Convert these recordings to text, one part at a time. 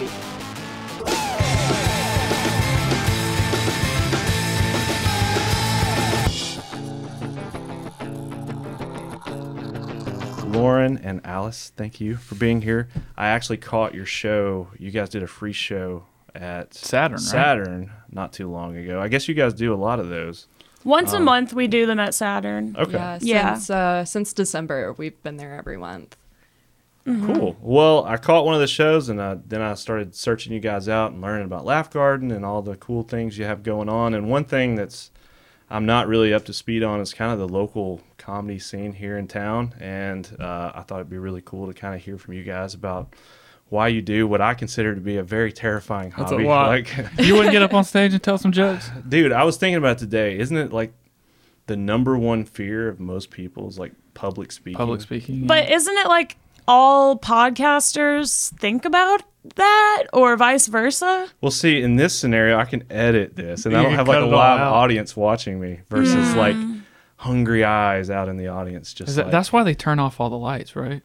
ready. Lauren and Alice, thank you for being here. I actually caught your show. You guys did a free show at Saturn, right? Saturn not too long ago. I guess you guys do a lot of those. Once a month, we do them at Saturn. Okay. Yeah, Yeah. since uh, since December, we've been there every month. Cool. Well, I caught one of the shows, and I, then I started searching you guys out and learning about Laugh Garden and all the cool things you have going on. And one thing that's I'm not really up to speed on is kind of the local comedy scene here in town. And uh, I thought it'd be really cool to kind of hear from you guys about why you do what I consider to be a very terrifying That's a hobby. lot. Like, You wouldn't get up on stage and tell some jokes? dude, I was thinking about today. Isn't it like the number one fear of most people is like public speaking? Public speaking. But isn't it like all podcasters think about that or vice versa? Well, see, in this scenario, I can edit this, and I You don't have like a live out. audience watching me versus like hungry eyes out in the audience. Just that, like, that's why they turn off all the lights, right?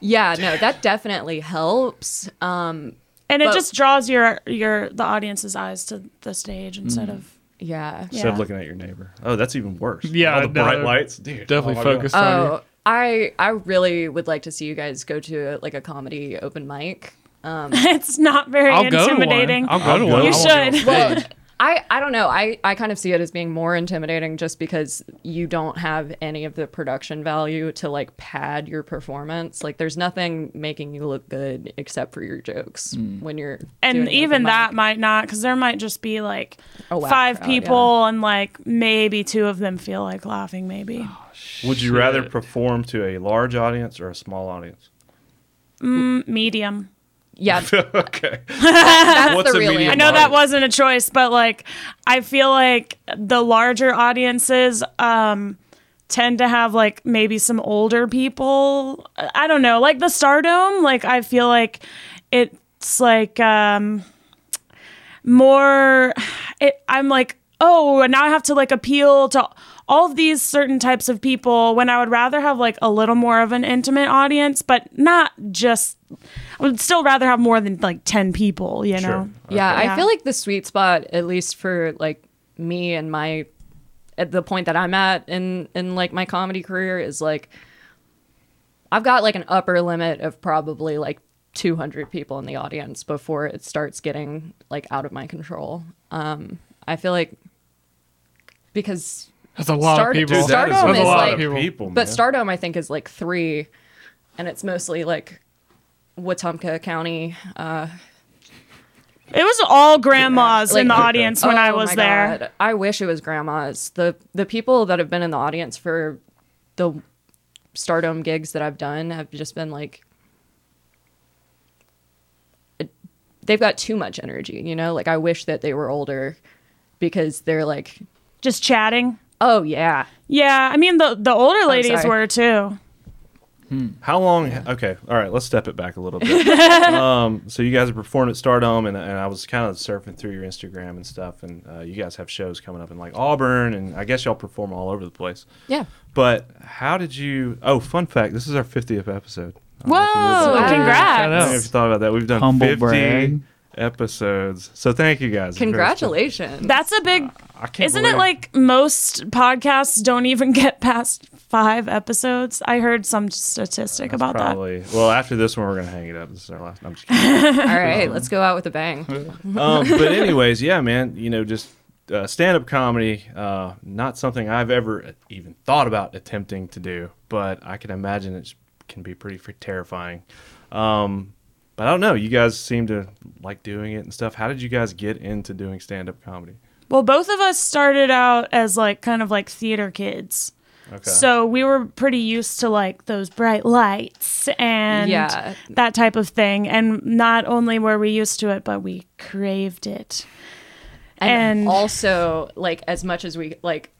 Yeah, no, that definitely helps. Um, And it But- just draws your your the audience's eyes to the stage instead of yeah. instead of looking at your neighbor. Oh, that's even worse. Yeah, all the bright lights, dude. Definitely oh my God. focused on you. Oh, I I really would like to see you guys go to like a comedy open mic. Um, it's not very I'll go to one. intimidating. I'll go to one. You I won't be on should. well, I I don't know. I I kind of see it as being more intimidating just because you don't have any of the production value to like pad your performance. Like there's nothing making you look good except for your jokes when you're and doing even that mic. might not because there might just be like A whack five crowd, people and like maybe two of them feel like laughing maybe Would you rather perform to a large audience or a small audience? medium Yeah, okay. that's What's the a real medium i answer. know that audience? wasn't a choice but like i feel like the larger audiences um tend to have like maybe some older people i don't know like the stardome like i feel like it's like um more it, i'm like oh and now i have to like appeal to all of these certain types of people when i would rather have like a little more of an intimate audience but not just i would still rather have more than like 10 people you know Sure. Yeah, Yeah. I feel like the sweet spot, at least for like me and my at the point that I'm at in in like my comedy career, is like I've got like an upper limit of probably like 200 people in the audience before it starts getting like out of my control. Um, I feel like because That's a lot Start- of people. Dude, that is That's a a lot like- of people. people, but. Stardome I think is like three, and it's mostly like Wetumpka County. Uh, it was all grandmas Like- in the audience when i Oh was my there God. I wish it was grandmas. The the people that have been in the audience for the stardome gigs that I've done have just been like they've got too much energy, you know? Like I wish that they were older because they're like, just chatting "Oh yeah." yeah i mean the the older ladies sorry. were too How long? Okay, all right. Let's step it back a little bit. um, so you guys have performed at Stardome, and, and I was kind of surfing through your Instagram and stuff, and uh, you guys have shows coming up in like Auburn, and I guess y'all perform all over the place. Yeah. But how did you? Oh, fun fact: this is our 50th episode. I don't know whoa if you knew that. Congrats I don't know if you thought about that. We've done Humble 50 brag. episodes. So thank you guys. Congratulations. that's a big I can't isn't it like most podcasts don't even get past five episodes i heard some statistic That's about that well after this one we're gonna hang it up. This is our last. I'm just kidding. All right, let's go out with a bang. um, but anyways, yeah, man. You know, just uh, stand-up comedy. Uh, not something I've ever even thought about attempting to do, but I can imagine it can be pretty terrifying. Um, but I don't know. You guys seem to like doing it and stuff. How did you guys get into doing stand-up comedy? Well, both of us started out as like kind of like theater kids. Okay. So we were pretty used to like those bright lights and Yeah. that type of thing. And not only were we used to it, but we craved it. and, And- also like as much as we like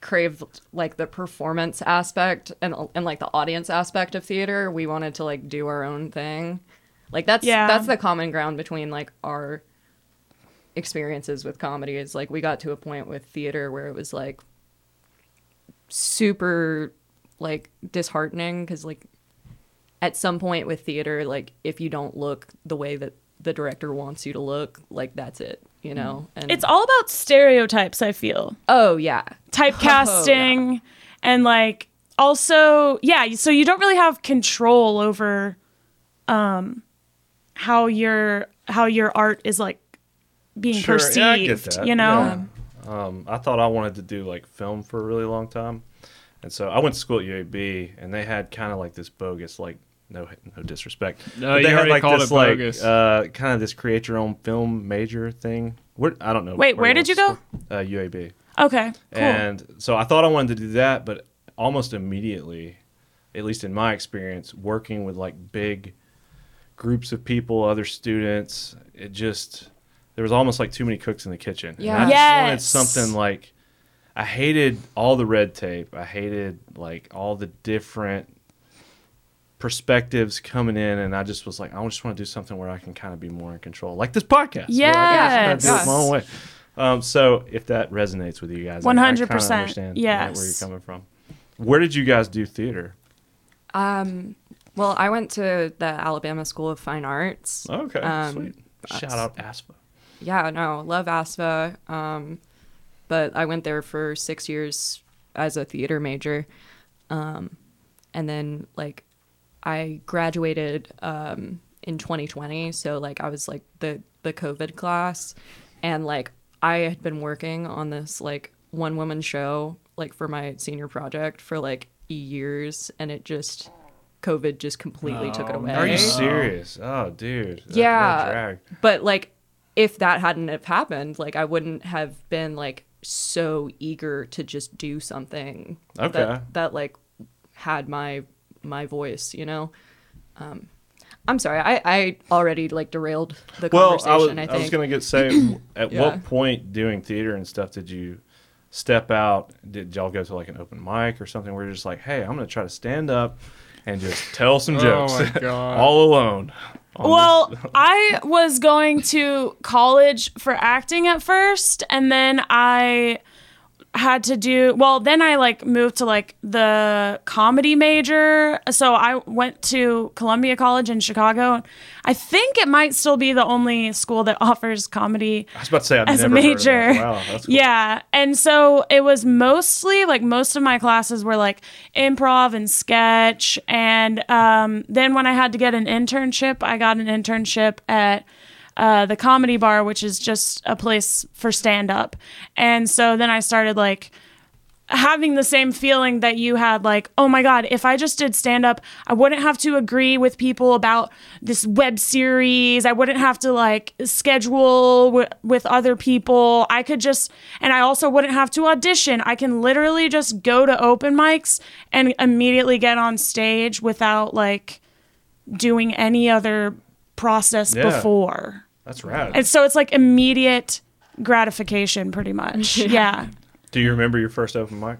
craved like the performance aspect and and like the audience aspect of theater we wanted to like do our own thing like that's Yeah. that's the common ground between like our experiences with comedy is like we got to a point with theater where it was like super like disheartening because like at some point with theater like if you don't look the way that the director wants you to look, like that's it, you know. And It's all about stereotypes, I feel. oh yeah, Typecasting and like also, yeah, so you don't really have control over um how your how your art is like being Sure, perceived, yeah, I get that, you know? yeah. Um, I thought I wanted to do like film for a really long time, and so I went to school at UAB, and they had kind of like this bogus, like no no disrespect, No, but you they had already like called this it like bogus. uh, kind of this create your own film major thing. Where I don't know. Wait, where did you go? Uh, UAB. Okay. Cool. And so I thought I wanted to do that, but almost immediately, at least in my experience, working with like big groups of people, other students, it just there was almost like too many cooks in the kitchen. And Yeah. I just wanted something like I hated all the red tape. I hated like all the different perspectives coming in and I just was like I just want to do something where I can kind of be more in control. Like this podcast. where I just kinda do it my own way. Um, so if that resonates with you guys, I- I kinda 100%, understand, yeah, where you're yes. coming from. Where did you guys do theater? Um, well, I went to the Alabama School of Fine Arts. Okay, Um, sweet. Shout out ASFA. Yeah, no, love ASFA. Um, but I went there for six years as a theater major. Um, and then like I graduated um, in 2020, so like I was like the the COVID class, and like I had been working on this like one woman show like for my senior project for like years, and it just COVID just completely took it Oh, away. Are you serious? Oh, dude. That- that Yeah. drag. but like if that hadn't have happened like i wouldn't have been like so eager to just do something Okay. that, that like had my my voice you know um i'm sorry i i already like derailed the Well, I was, conversation i, I think was gonna get say, at Yeah. what point doing theater and stuff did you step out? Did y'all go to like an open mic or something where you're just like, hey, I'm gonna try to stand up and just tell some Oh jokes my God. all alone? Well, I was going to college for acting at first, and then I had to do well then i like moved to like the comedy major so i went to columbia college in chicago i think it might still be the only school that offers comedy I was about to say I've as a never heard of major. Wow, that's cool. Yeah. And so it was mostly like most of my classes were like improv and sketch. And um, then when I had to get an internship, I got an internship at uh, the comedy bar, which is just a place for stand up. And so then I started like, having the same feeling that you had like oh my god if i just did stand up i wouldn't have to agree with people about this web series i wouldn't have to like schedule w- with other people i could just and i also wouldn't have to audition i can literally just go to open mics and immediately get on stage without like doing any other process Yeah. before That's rad. and so it's like immediate gratification pretty much yeah. Do you remember your first open mic?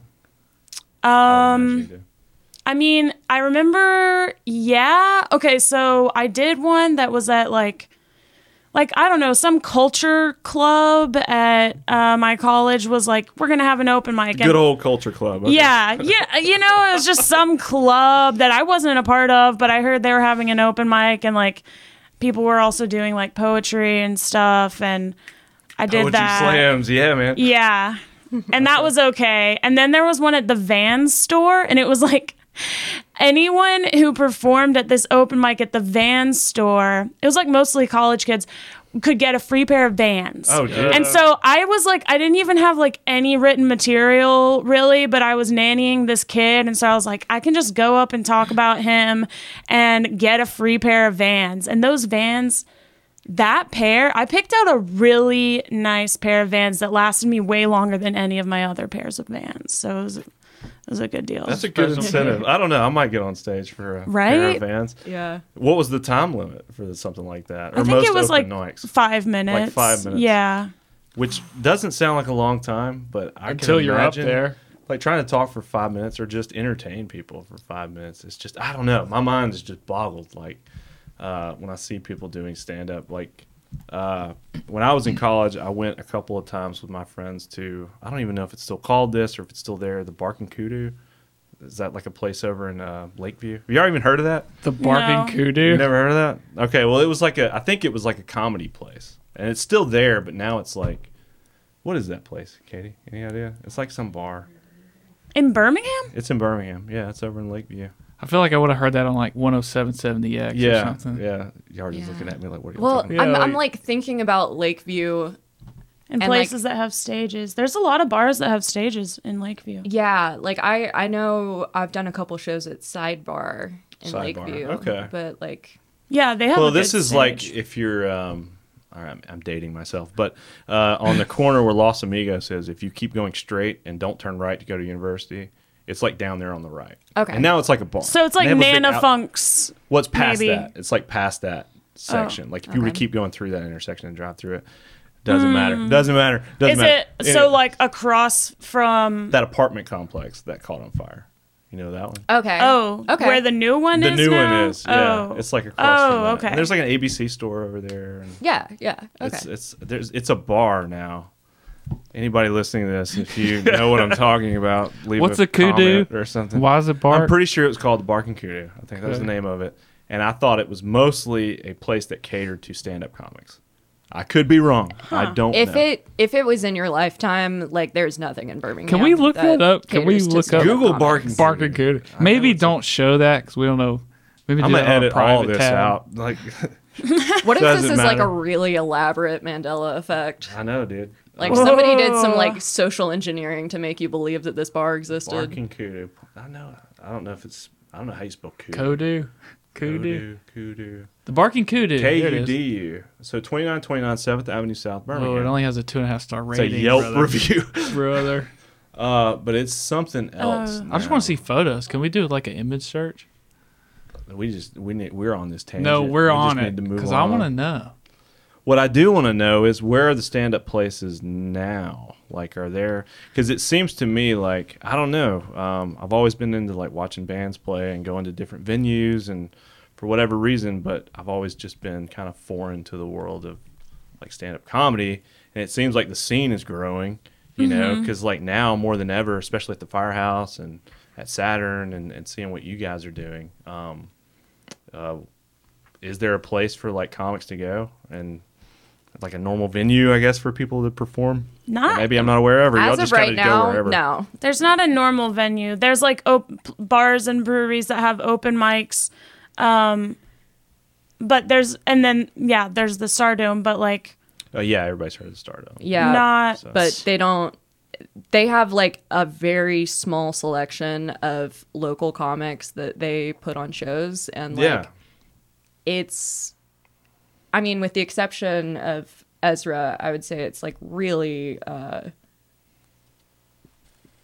Um, I mean, I remember, yeah. Okay, so I did one that was at like, like I don't know, some culture club at uh, my college was like, we're gonna have an open mic. and- good old culture club. okay. yeah, yeah. You know, it was just some club that I wasn't a part of, but I heard they were having an open mic and like people were also doing like poetry and stuff, and I did Poetry that. slams, yeah, man. Yeah. And that was okay. And then there was one at the Vans store, and it was like anyone who performed at this open mic at the Vans store, it was like mostly college kids, could get a free pair of Vans. Oh, dude. And so I was like, I didn't even have like any written material really, but I was nannying this kid. And so I was like, I can just go up and talk about him and get a free pair of Vans. And those Vans, that pair, I picked out a really nice pair of Vans that lasted me way longer than any of my other pairs of Vans. So it was, it was a good deal. That's a good incentive. I don't know. I might get on stage for a pair Right? of Vans. yeah What was the time limit for something like that? Or I think most it was like open mics? five minutes. Like five minutes. Yeah. which doesn't sound like a long time, but I Until can you're up there. like trying to talk for five minutes or just entertain people for five minutes. It's just I don't know. My mind is just boggled. Like uh, when I see people doing stand up. Like uh, when I was in college, I went a couple of times with my friends to I don't even know if it's still called this or if it's still there. The Barking Kudu. Is that like a place over in uh, Lakeview? Have y'all even heard of that? The barking No. kudu. You never heard of that? Okay, well, it was like a. I think it was like a comedy place, and it's still there, but now it's like, what is that place, Katie? Any idea? It's like some bar. In Birmingham? It's in Birmingham. Yeah, it's over in Lakeview. I feel like I would have heard that on like 10770X or something. yeah. Y'all are Yeah. looking at me like, what are you Well, talking Yeah, I'm, I'm like- like thinking about Lakeview. In And, places like- that have stages. There's a lot of bars that have stages in Lakeview. Yeah, like I I know I've done a couple shows at Sidebar in Sidebar, Lakeview. okay. But like Yeah, they have Well, a this good is like if you're. Um, all right, I'm, I'm dating myself, but uh, on the corner where Los Amigos is, if you keep going straight and don't turn right to go to university, it's like down there on the right. Okay. And now it's like a bar. So it's like they have Nana out- Funk's. What's past maybe. that? It's like past that section. Oh, like if you were to keep going through that intersection and drive through it, doesn't matter. Hmm. Doesn't matter. Doesn't Is matter. it And so like across from that apartment complex that caught on fire? You know that one? okay. Oh, okay. where the new one the is new now? one is. Yeah, Oh. it's like across. Oh, from that. okay. And there's like an ABC store over there. And Yeah, yeah. Okay. It's it's there's it's a bar now. Anybody listening to this, if you know what I'm talking about, leave What's a, a kudu? comment or something. Why is it bark? I'm pretty sure it was called the Barking Kudu. I think that was the name of it. And I thought it was mostly a place that catered to stand-up comics. I could be wrong. I don't if know. it if it was in your lifetime, like there's nothing in Birmingham. Can we look that up? Can we look up- Google barking barking kudu. Maybe don't show that because we don't know. Maybe I'm do gonna that on a edit all private this tab. out. Like What if this Doesn't is like a really elaborate Mandela effect? I know, dude. Like Oh, somebody did some like social engineering to make you believe that this bar existed. barking kudu. I know. I don't know if it's. I don't know how you spell kudu. Kudu. Kudu. Kudu. Kudu. The barking kudu. K U D U. There it U is. D U. So 2929 7th Avenue South Birmingham. Oh, it only has a two and a half star rating. it's a. Yelp brother. review. brother. Uh, but it's something else. I just want to see photos. Can we do like an image search? We just we need we're on this tangent. No, we're We on need it to move because I want to know. What I do want to know is where are the stand-up places now? Like, are there? Because it seems to me like I don't know. Um, I've always been into like watching bands play and going to different venues, and for whatever reason, but I've always just been kind of foreign to the world of like stand-up comedy, and it seems like the scene is growing. You know, because like now more than ever, especially at the Firehouse and at Saturn, and, and seeing what you guys are doing. Um, uh, is there a place for like comics to go and like a normal venue, I guess, for people to perform? Not That maybe I'm not aware of, or y'all As just of right of go now, no. There's not a normal venue. There's like op- bars and breweries that have open mics. Um, but there's, and then, yeah, there's the Stardome, but like, Oh yeah, everybody's heard of the Stardome. Yeah, not. So- but they don't. They have like a very small selection of local comics that they put on shows, and like yeah, it's. I mean, with the exception of Ezra, I would say it's like really uh,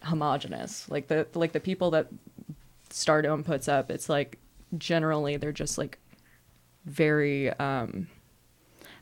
homogenous. Like the like the people that Stardome puts up, it's like generally they're just like very um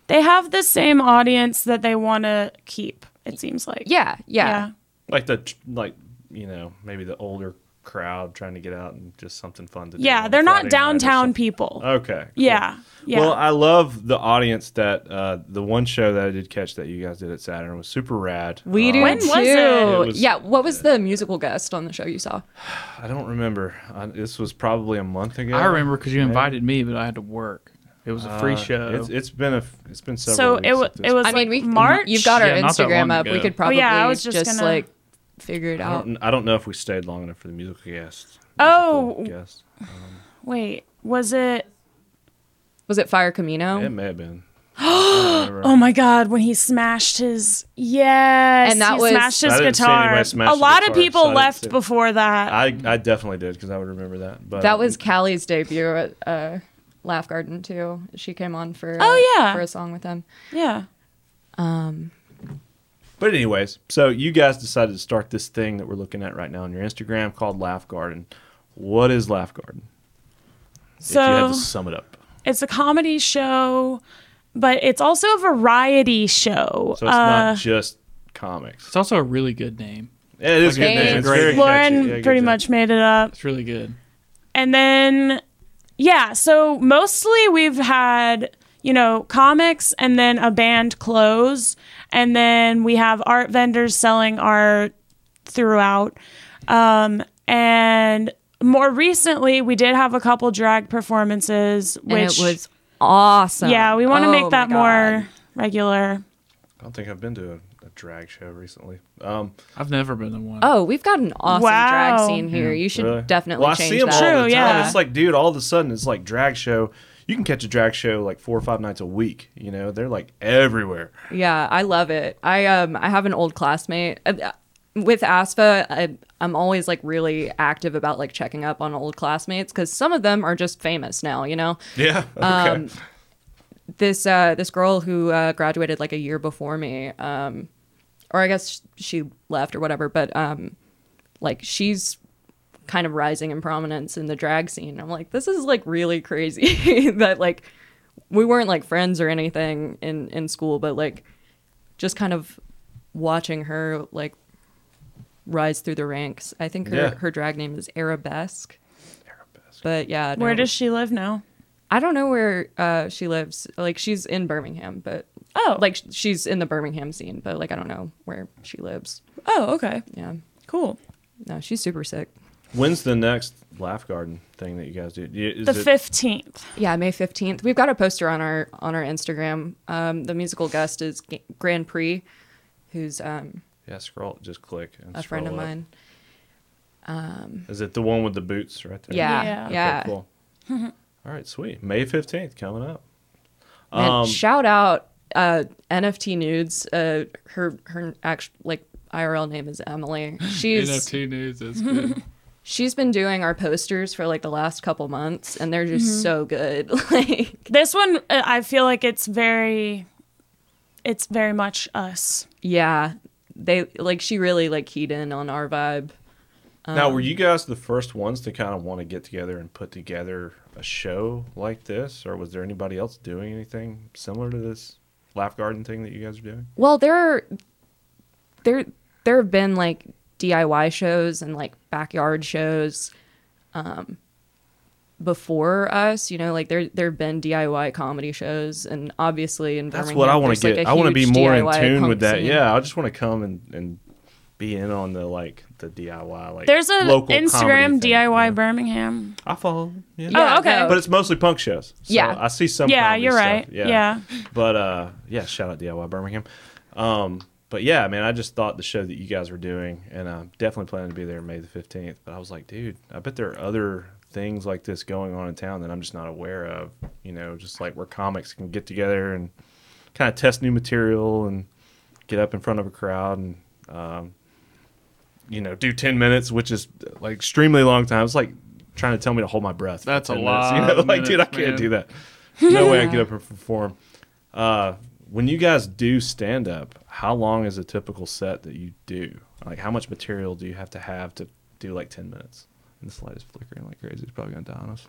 They have the same audience that they want to keep, it seems like. yeah yeah, Yeah. like the like you know maybe the older crowd trying to get out and just something fun to do. Yeah, they're not Friday night downtown people. Okay. cool. Yeah. Yeah. Well, I love the audience that uh, the one show that I did catch that you guys did at Saturn was super rad. We Um, do When too. was it? It was- yeah, what was the musical guest on the show you saw? I don't remember. I, this was probably a month ago. I remember because you invited me, but I had to work. It was a free Uh, show. It's, it's been a it's been several. so weeks it, wa- at this it was I mean, like we March. You've got our Yeah, Instagram long up. We ago. could Oh, probably yeah, I was just just, gonna- like figure it I out. don't, I don't know if we stayed long enough for the musical guest. Oh. Musical guest. Wait, was it? Was it Fire Camino? It may have been. I don't remember. Oh my God! When he smashed his yes, And that he was- smashed his I guitar. smash A lot of guitar, so I people didn't left before that. I, I definitely did because I would remember that. But that was Callie's debut at uh, Laugh Garden too. She came on for Oh, yeah. for a song with him. yeah. But anyways, so you guys decided to start this thing that we're looking at right now on your Instagram called Laugh Garden. What is Laugh Garden? if you had So to sum it up. it's a comedy show, but it's also a variety show. So it's Uh, not just comics. it's also a really good name. It is a good name. It's Great. Lauren. Yeah, good pretty job. much made it up. It's really good. And then, yeah, so mostly we've had, you know, comics and then a band close. And then we have art vendors selling art throughout. Um, And more recently, we did have a couple drag performances, and which it was awesome. yeah, we want to Oh make that more regular. I don't think I've been to a, a drag show recently. Um, I've never been in one. Oh, we've got an awesome drag scene here. You should really? definitely well, I see them that. all True, the time. yeah. It's like, dude, all of a sudden it's like drag show. You can catch a drag show like four or five nights a week. You know, they're like everywhere. Yeah, I love it. I um I have an old classmate uh, with ASFA. I, I'm always like really active about like checking up on old classmates because some of them are just famous now. You know, Yeah. Okay. Um, this uh this girl who uh, graduated like a year before me, um, or I guess she left or whatever, but um, like she's kind of rising in prominence in the drag scene. I'm like, this is like really crazy that like we weren't like friends or anything in in school, but like just kind of watching her like rise through the ranks. I think her Yeah. her drag name is Arabesque. Arabesque. But yeah, Where does she live now? I don't know where uh, she lives. Like she's in Birmingham, but Oh, like she's in the Birmingham scene, but like I don't know where she lives. oh, okay, Yeah, cool. no, she's super sick. When's the next Laugh Garden thing that you guys do? Do Is The it, fifteenth. Yeah, May fifteenth. We've got a poster on our on our Instagram. Um, the musical guest is G- Grand Prix, who's um, Yeah, scroll. Just click. And a friend of scroll up. mine. Is it the one with the boots right there? Yeah, Yeah. Okay, yeah. cool. All right, sweet. May fifteenth coming up. Man, Um, shout out uh, NFT nudes. Uh, her her actual like IRL name is Emily. She's NFT news. That's good. she's been doing our posters for like the last couple months, and they're just so good. like This one, uh, I feel like it's very, it's very much us. yeah, they like she really like keyed in on our vibe. now, Um, were you guys the first ones to kind of want to get together and put together a show like this, or was there anybody else doing anything similar to this Laugh Garden thing that you guys are doing? Well, there are there there have been like DIY shows and like backyard shows um before us, you know, like there there've been DIY comedy shows and obviously in That's Birmingham, what I want there's, to like, get. a I want to be huge more in tune with that. scene. Yeah, I just want to come and, and be in on the like the DIY. Like There's a local Instagram thing, DIY yeah. Birmingham. I follow. Yeah. Yeah, Oh, okay. no. But it's mostly punk shows. So Yeah. I see some. Yeah, you're stuff. right. Yeah. But uh, yeah, shout out DIY Birmingham. Um, but yeah, man, I just thought the show that you guys were doing, and I'm definitely planning to be there May the 15th. But I was like, dude, I bet there are other things like this going on in town that I'm just not aware of. You know, just like where comics can get together and kind of test new material and get up in front of a crowd and, um, you know, do 10 minutes, which is like extremely long time. It's like trying to tell me to hold my breath. That's a 10 minutes, lot You know, like, dude, I minutes, can't man. do that. No way I get up and perform. Uh, when you guys do stand up, how long is a typical set that you do? Like, how much material do you have to have to do like 10 minutes? And this light is flickering like crazy. It's probably going to die on us.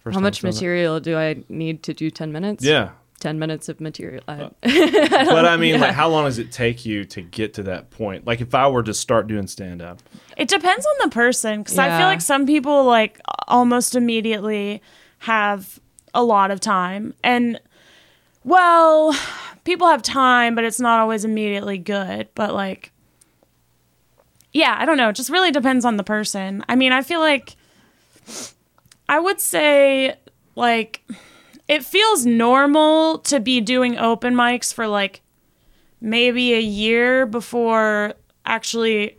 First How much I've done that. material do I need to do 10 minutes? Yeah. 10 minutes of material. I, uh, But I mean, Yeah. like, how long does it take you to get to that point? Like, if I were to start doing stand up, It depends on the person because I feel like some people like almost immediately have a lot of time and well, people have time, but it's not always immediately good. But like, yeah, I don't know. It just really depends on the person. I mean, I feel like I would say like it feels normal to be doing open mics for like maybe a year before actually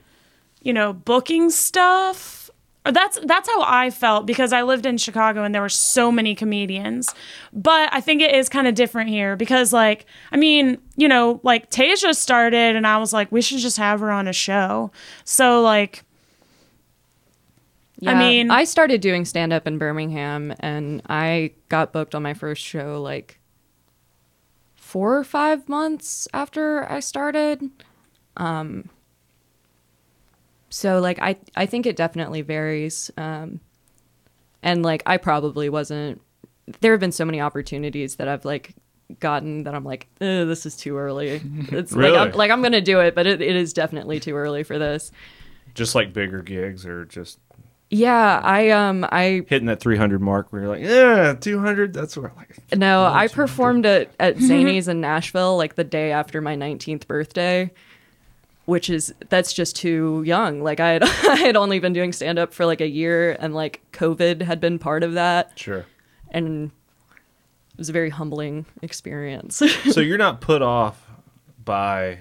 you know booking stuff or that's that's how I felt because I lived in Chicago and there were so many comedians. But I think it is kind of different here because like I mean, you know, like Tasia started and I was like we should just have her on a show. So like Yeah, I mean- I started doing stand up in Birmingham and I got booked on my first show like four or five months after I started. Um, so like I I think it definitely varies. Um, and like I probably wasn't. There have been so many opportunities that I've like gotten that I'm like, this is too early. It's like I'm, like I'm gonna do it, but it, it is definitely too early for this. just like bigger gigs or just Yeah, I um I hitting that 300 mark where you're like, yeah, 200, that's where like, no, I performed at at Zanies in Nashville like the day after my 19th birthday. Which is that's just too young. Like I had I had only been doing stand up for like a year and like COVID had been part of that Sure. and it was a very humbling experience. so you're not put off by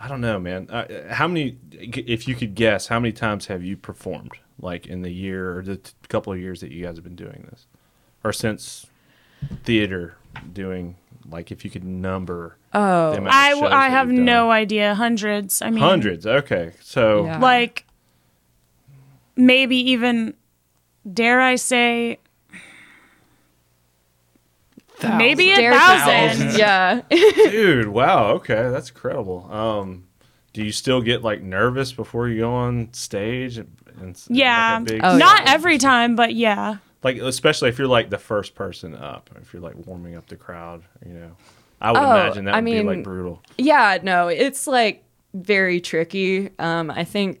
I don't know, man. Uh, how many if you could guess, how many times have you performed like in the year or the t- couple of years that you guys have been doing this? Or since theater doing like if you could number oh. the amount of I, shows w- I that have done. no idea. Hundreds. I mean, hundreds. Okay. So Yeah. Like, maybe even, dare I say, maybe a Dare thousand. to- Yeah. dude, wow, okay, that's incredible. Um do you still get like nervous before you go on stage and, and Yeah. like, a big Oh, Not yeah. every time, but yeah. Like especially if you're like the first person up if you're like warming up the crowd you know i would Oh, imagine that I would be like brutal Yeah, no, it's like very tricky. Um, I think,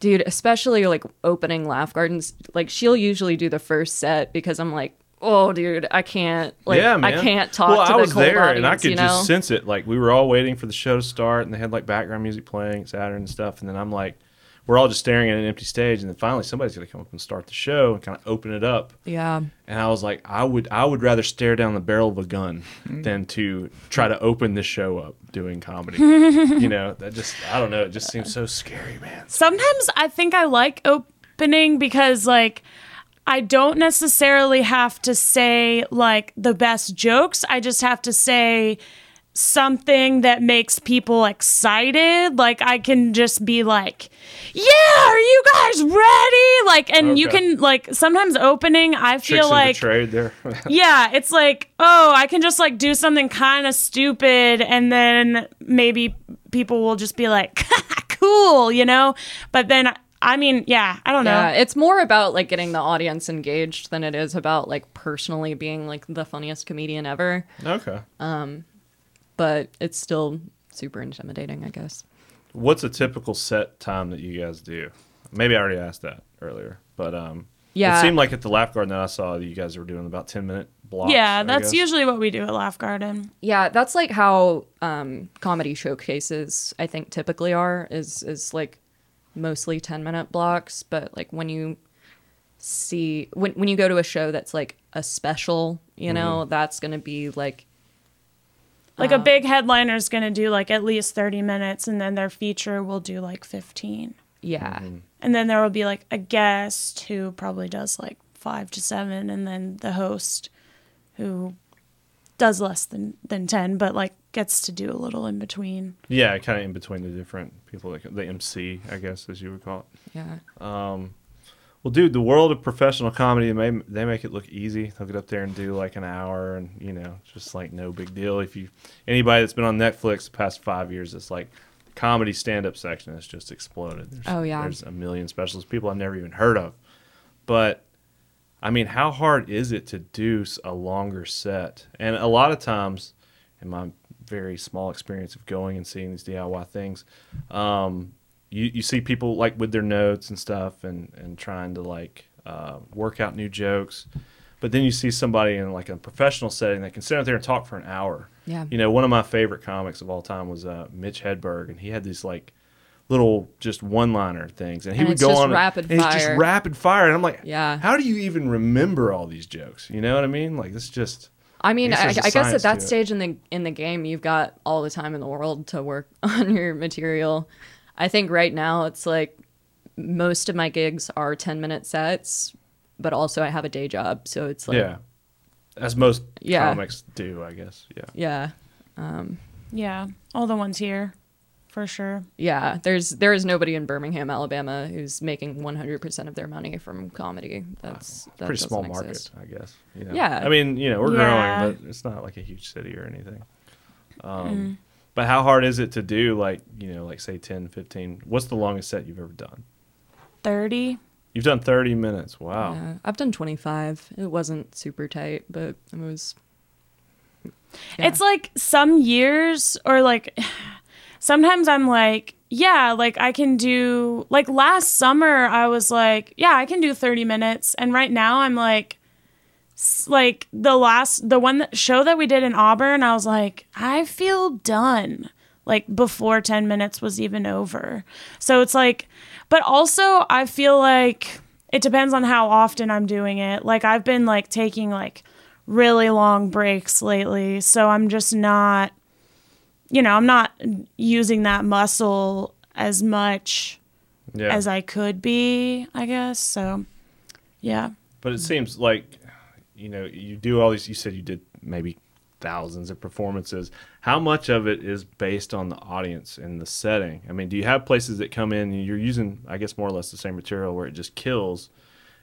dude, especially like opening Laugh Gardens, like she'll usually do the first set because I'm like, oh, dude, I can't, like, yeah man I can't talk well to i the was there audience, and i could you know? just sense it like we were all waiting for the show to start and they had like background music playing saturn and stuff and then i'm like we're all just staring at an empty stage and then finally somebody's going to come up and start the show and kind of open it up. Yeah, and i was like i would i would rather stare down the barrel of a gun mm-hmm. than to try to open this show up doing comedy. You know that just i don't know it just seems so scary man. Sometimes I think I like opening because, like, I don't necessarily have to say, like, the best jokes. I just have to say something that makes people excited. Like, I can just be like, yeah, are you guys ready? Like, and you can, like, sometimes opening, I Tricks feel of like. the trade there Yeah, it's like, oh, I can just like do something kind of stupid and then maybe people will just be like, cool, you know? But then, I mean, yeah, I don't know. yeah. It's more about like getting the audience engaged than it is about like personally being like the funniest comedian ever. okay um, But it's still super intimidating, I guess. What's a typical set time that you guys do? Maybe I already asked that earlier, but um, Yeah. it seemed like at the Laugh Garden that I saw that you guys were doing about ten minute blocks. yeah, that's usually what we do at Laugh Garden. Yeah, that's like how um, comedy showcases I think typically are is is like mostly 10 minute blocks, but like when you see when when you go to a show that's like a special, you know, that's going to be like Like a big headliner is going to do like at least 30 minutes and then their feature will do like 15. yeah. Mm-hmm. And then there will be like a guest who probably does like five to seven, and then the host who does less than, than 10, but like gets to do a little in between. yeah, kind of in between the different people, like the MC, I guess, as you would call it. Yeah. Um, Well, dude, the world of professional comedy, they they make it look easy. They'll get up there and do like an hour, and you know, just like no big deal. If you anybody that's been on Netflix the past five years, it's like the comedy stand up section has just exploded. There's, Oh, yeah. there's a million specials people I've never even heard of. But I mean, how hard is it to do a longer set? And a lot of times, in my very small experience of going and seeing these DIY things, um, you, you see people like with their notes and stuff and, and trying to like uh, work out new jokes. But then you see somebody in like a professional setting that can sit out there and talk for an hour. Yeah. You know, one of my favorite comics of all time was uh, Mitch Hedberg, and he had these like little just one-liner things, and he And would go on and- rapid and it's just fire. rapid fire, and I'm like, Yeah. how do you even remember all these jokes? You know what I mean? Like it's just I mean, I I, guess I, there's a guess science at that it. stage in the in the game, you've got all the time in the world to work on your material. I think right now it's like most of my gigs are ten minute sets, but also I have a day job, so it's like yeah, as most Yeah. comics do, I guess. Yeah. yeah, Yeah, all the ones here, for sure. yeah. There's there is nobody in Birmingham, Alabama, who's making one hundred percent of their money from comedy. That's that Pretty small market, exist. I guess. You know? Yeah. I mean, you know, we're Yeah. growing, but it's not like a huge city or anything. Um, But how hard is it to do, like, you know, like say 10, 15? What's the longest set you've ever done? 30. You've done 30 minutes. Wow. Yeah, I've done twenty five. It wasn't super tight, but it was. Yeah. It's like some years or like sometimes I'm like, yeah, like I can do like last summer I was like, yeah, I can do 30 minutes and right now I'm like s- like the last the one that, show that we did in Auburn, I was like, I feel done. like before 10 minutes was even over. So it's like, but also I feel like it depends on how often I'm doing it. Like I've been like taking like really long breaks lately. So I'm just not, you know, I'm not using that muscle as much Yeah. as I could be, I guess. So yeah. But it seems like, you know, you do all these. You said you did maybe thousands of performances. How much of it is based on the audience and the setting? I mean, do you have places that come in and you're using, I guess, more or less the same material where it just kills,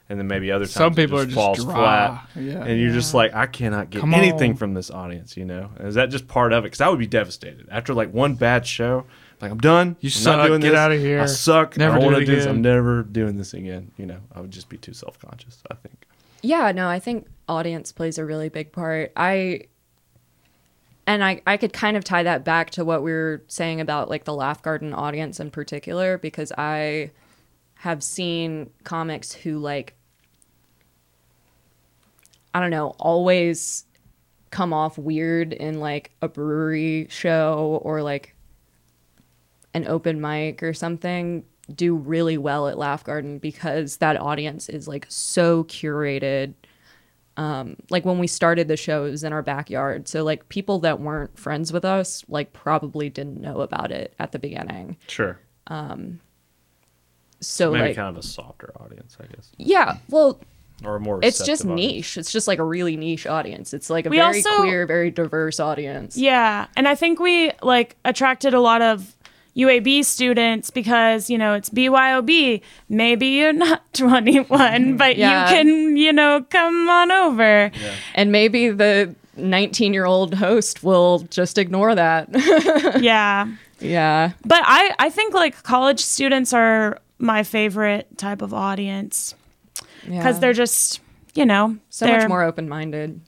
and then maybe other times Some it people just are just falls dry. flat, Yeah. and you're just like, I cannot get Come anything on. from this audience. You know, is that just part of it? Because I would be devastated after like one bad show. Like I'm done. You I'm suck. Not doing Get this. outta here. I suck. Never I do it wanna do this. again. I'm never doing this again. You know, I would just be too self conscious. I think. Yeah, no, I think audience plays a really big part. I and I I could kind of tie that back to what we were saying about like the Laugh Garden audience in particular because I have seen comics who like I don't know, always come off weird in like a brewery show or like an open mic or something do really well at Laugh Garden because that audience is like so curated. Um, like when we started the show, it was in our backyard. So like people that weren't friends with us, like probably didn't know about it at the beginning. Sure. Um, So Maybe like, kind of a softer audience, I guess, yeah, well, or more. it's just audience. niche. It's just like a really niche audience. It's like a We very also- queer, very diverse audience. Yeah, and I think we like attracted a lot of UAB students because you know it's BYOB. Maybe you're not 21, mm-hmm. but Yeah. you can you know come on over. And maybe the 19 year old host will just ignore that. yeah, yeah. but I I think like college students are my favorite type of audience because Yeah. they're just you know so much more open minded.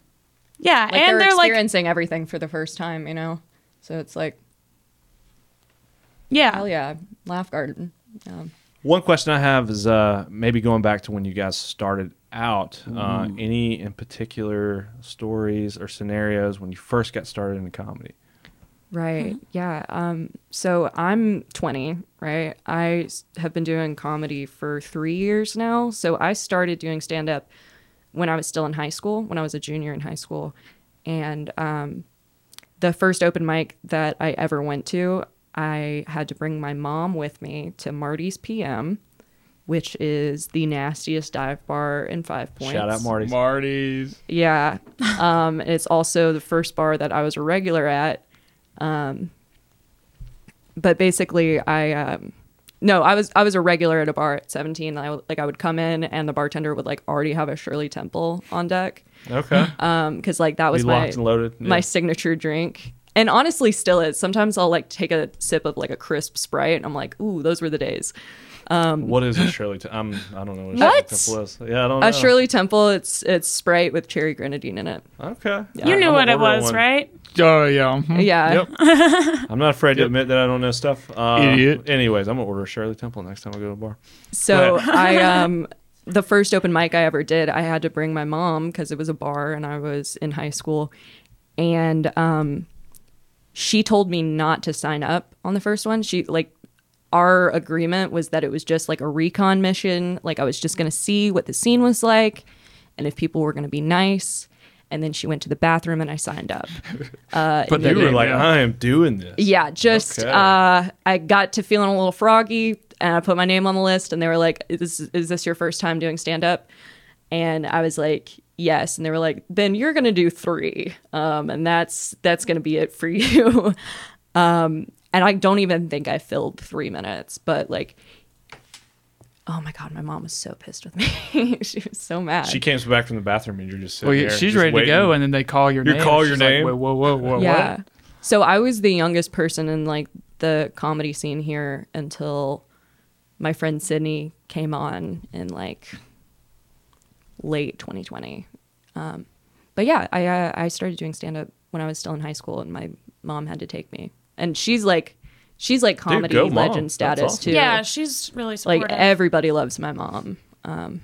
yeah, Like and they're, they're, like experiencing everything for the first time, you know? So it's like, yeah hell yeah, Laugh Garden. Um, One question I have is uh, maybe going back to when you guys started out. Uh, any in particular stories or scenarios when you first got started in comedy? Right. Yeah. Um, so I'm 20, right? I s- have been doing comedy for three years now. So I started doing stand up when I was still in high school, when I was a junior in high school. And um, the first open mic that I ever went to, I had to bring my mom with me to Marty's PM, which is the nastiest dive bar in Five Points. Shout out Marty. Marty's. Yeah. Um, it's also the first bar that I was a regular at. Um, but basically, I um, no, I was I was a regular at a bar at 17. I like I would come in and the bartender would like already have a Shirley Temple on deck okay. um because like that Be was my locked and loaded. my signature drink. And honestly, still is. Sometimes I'll like take a sip of like a crisp Sprite, and I'm like, "Ooh, those were the days." what is a Shirley? T- I'm. I don't know what, a What? Shirley Temple is. Yeah, I don't know. A Shirley Temple, it's it's Sprite with cherry grenadine in it. Okay. you knew I'm what it was, one. right? Oh yeah. mhm. Yeah. Yep. I'm not afraid to admit that I don't know stuff. Uh, Idiot. Anyways, I'm gonna order a Shirley Temple next time I go to a bar. So I um the first open mic I ever did, I had to bring my mom because it was a bar and I was in high school, and um she told me not to sign up on the first one. She like our agreement was that it was just like a recon mission. Like I was just gonna see what the scene was like, and if people were gonna be nice. And then she went to the bathroom and I signed up. Uh, Put You were like, yeah. I am doing this. yeah, just Okay. uh, I got to feeling a little froggy, and I put my name on the list, and they were like, "Is this, is this your first time doing stand up?" And I was like, "Yes," and they were like, "Then you're gonna do three, um, and that's that's gonna be it for you." um, and I don't even think I filled three minutes, but like. Oh my god, my mom was so pissed with me. she was so mad. She came back from the bathroom and you're just sitting Well, there, she's just ready to go, and then they call your name. You name. call She's your like, name? Whoa, whoa, whoa, whoa, yeah. what? So I was the youngest person in like the comedy scene here until my friend Sydney came on in like late 2020. Um, but yeah, I uh, I started doing stand up when I was still in high school, and my mom had to take me. And she's like, she's like comedy go, Mom. legend That's status awesome. too. Yeah, she's really like everybody loves my mom. Um,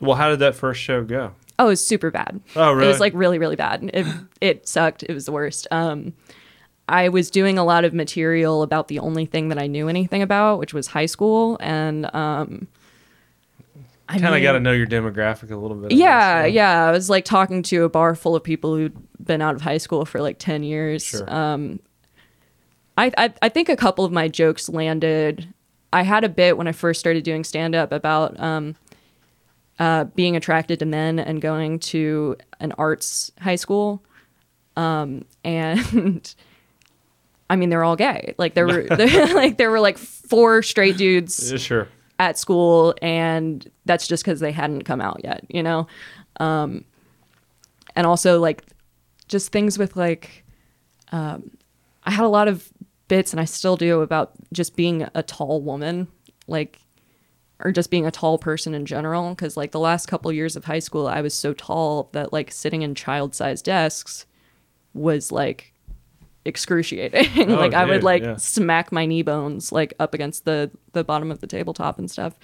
Well, how did that first show go? oh, it was super bad. Oh, really? It was like really, really bad. It it sucked. It was the worst. Um, I was doing a lot of material about the only thing that I knew anything about, which was high school, and um, I Kind of got to know your demographic a little bit. Yeah, yeah. I was like talking to a bar full of people who'd been out of high school for like ten years. Sure. Um, I, I I think a couple of my jokes landed. I had a bit when I first started doing stand up about um, uh, being attracted to men and going to an arts high school, um, and I mean they're all gay. Like there were like there were like four straight dudes Yeah, sure. At school and that's just because they hadn't come out yet you know? Um and also like just things with like um i had a lot of bits and i still do about just being a tall woman like or just being a tall person in general because like the last couple years of high school i was so tall that like sitting in child-sized desks was like excruciating Oh, like i would like yeah. smack my knee bones like up against the the bottom of the tabletop and stuff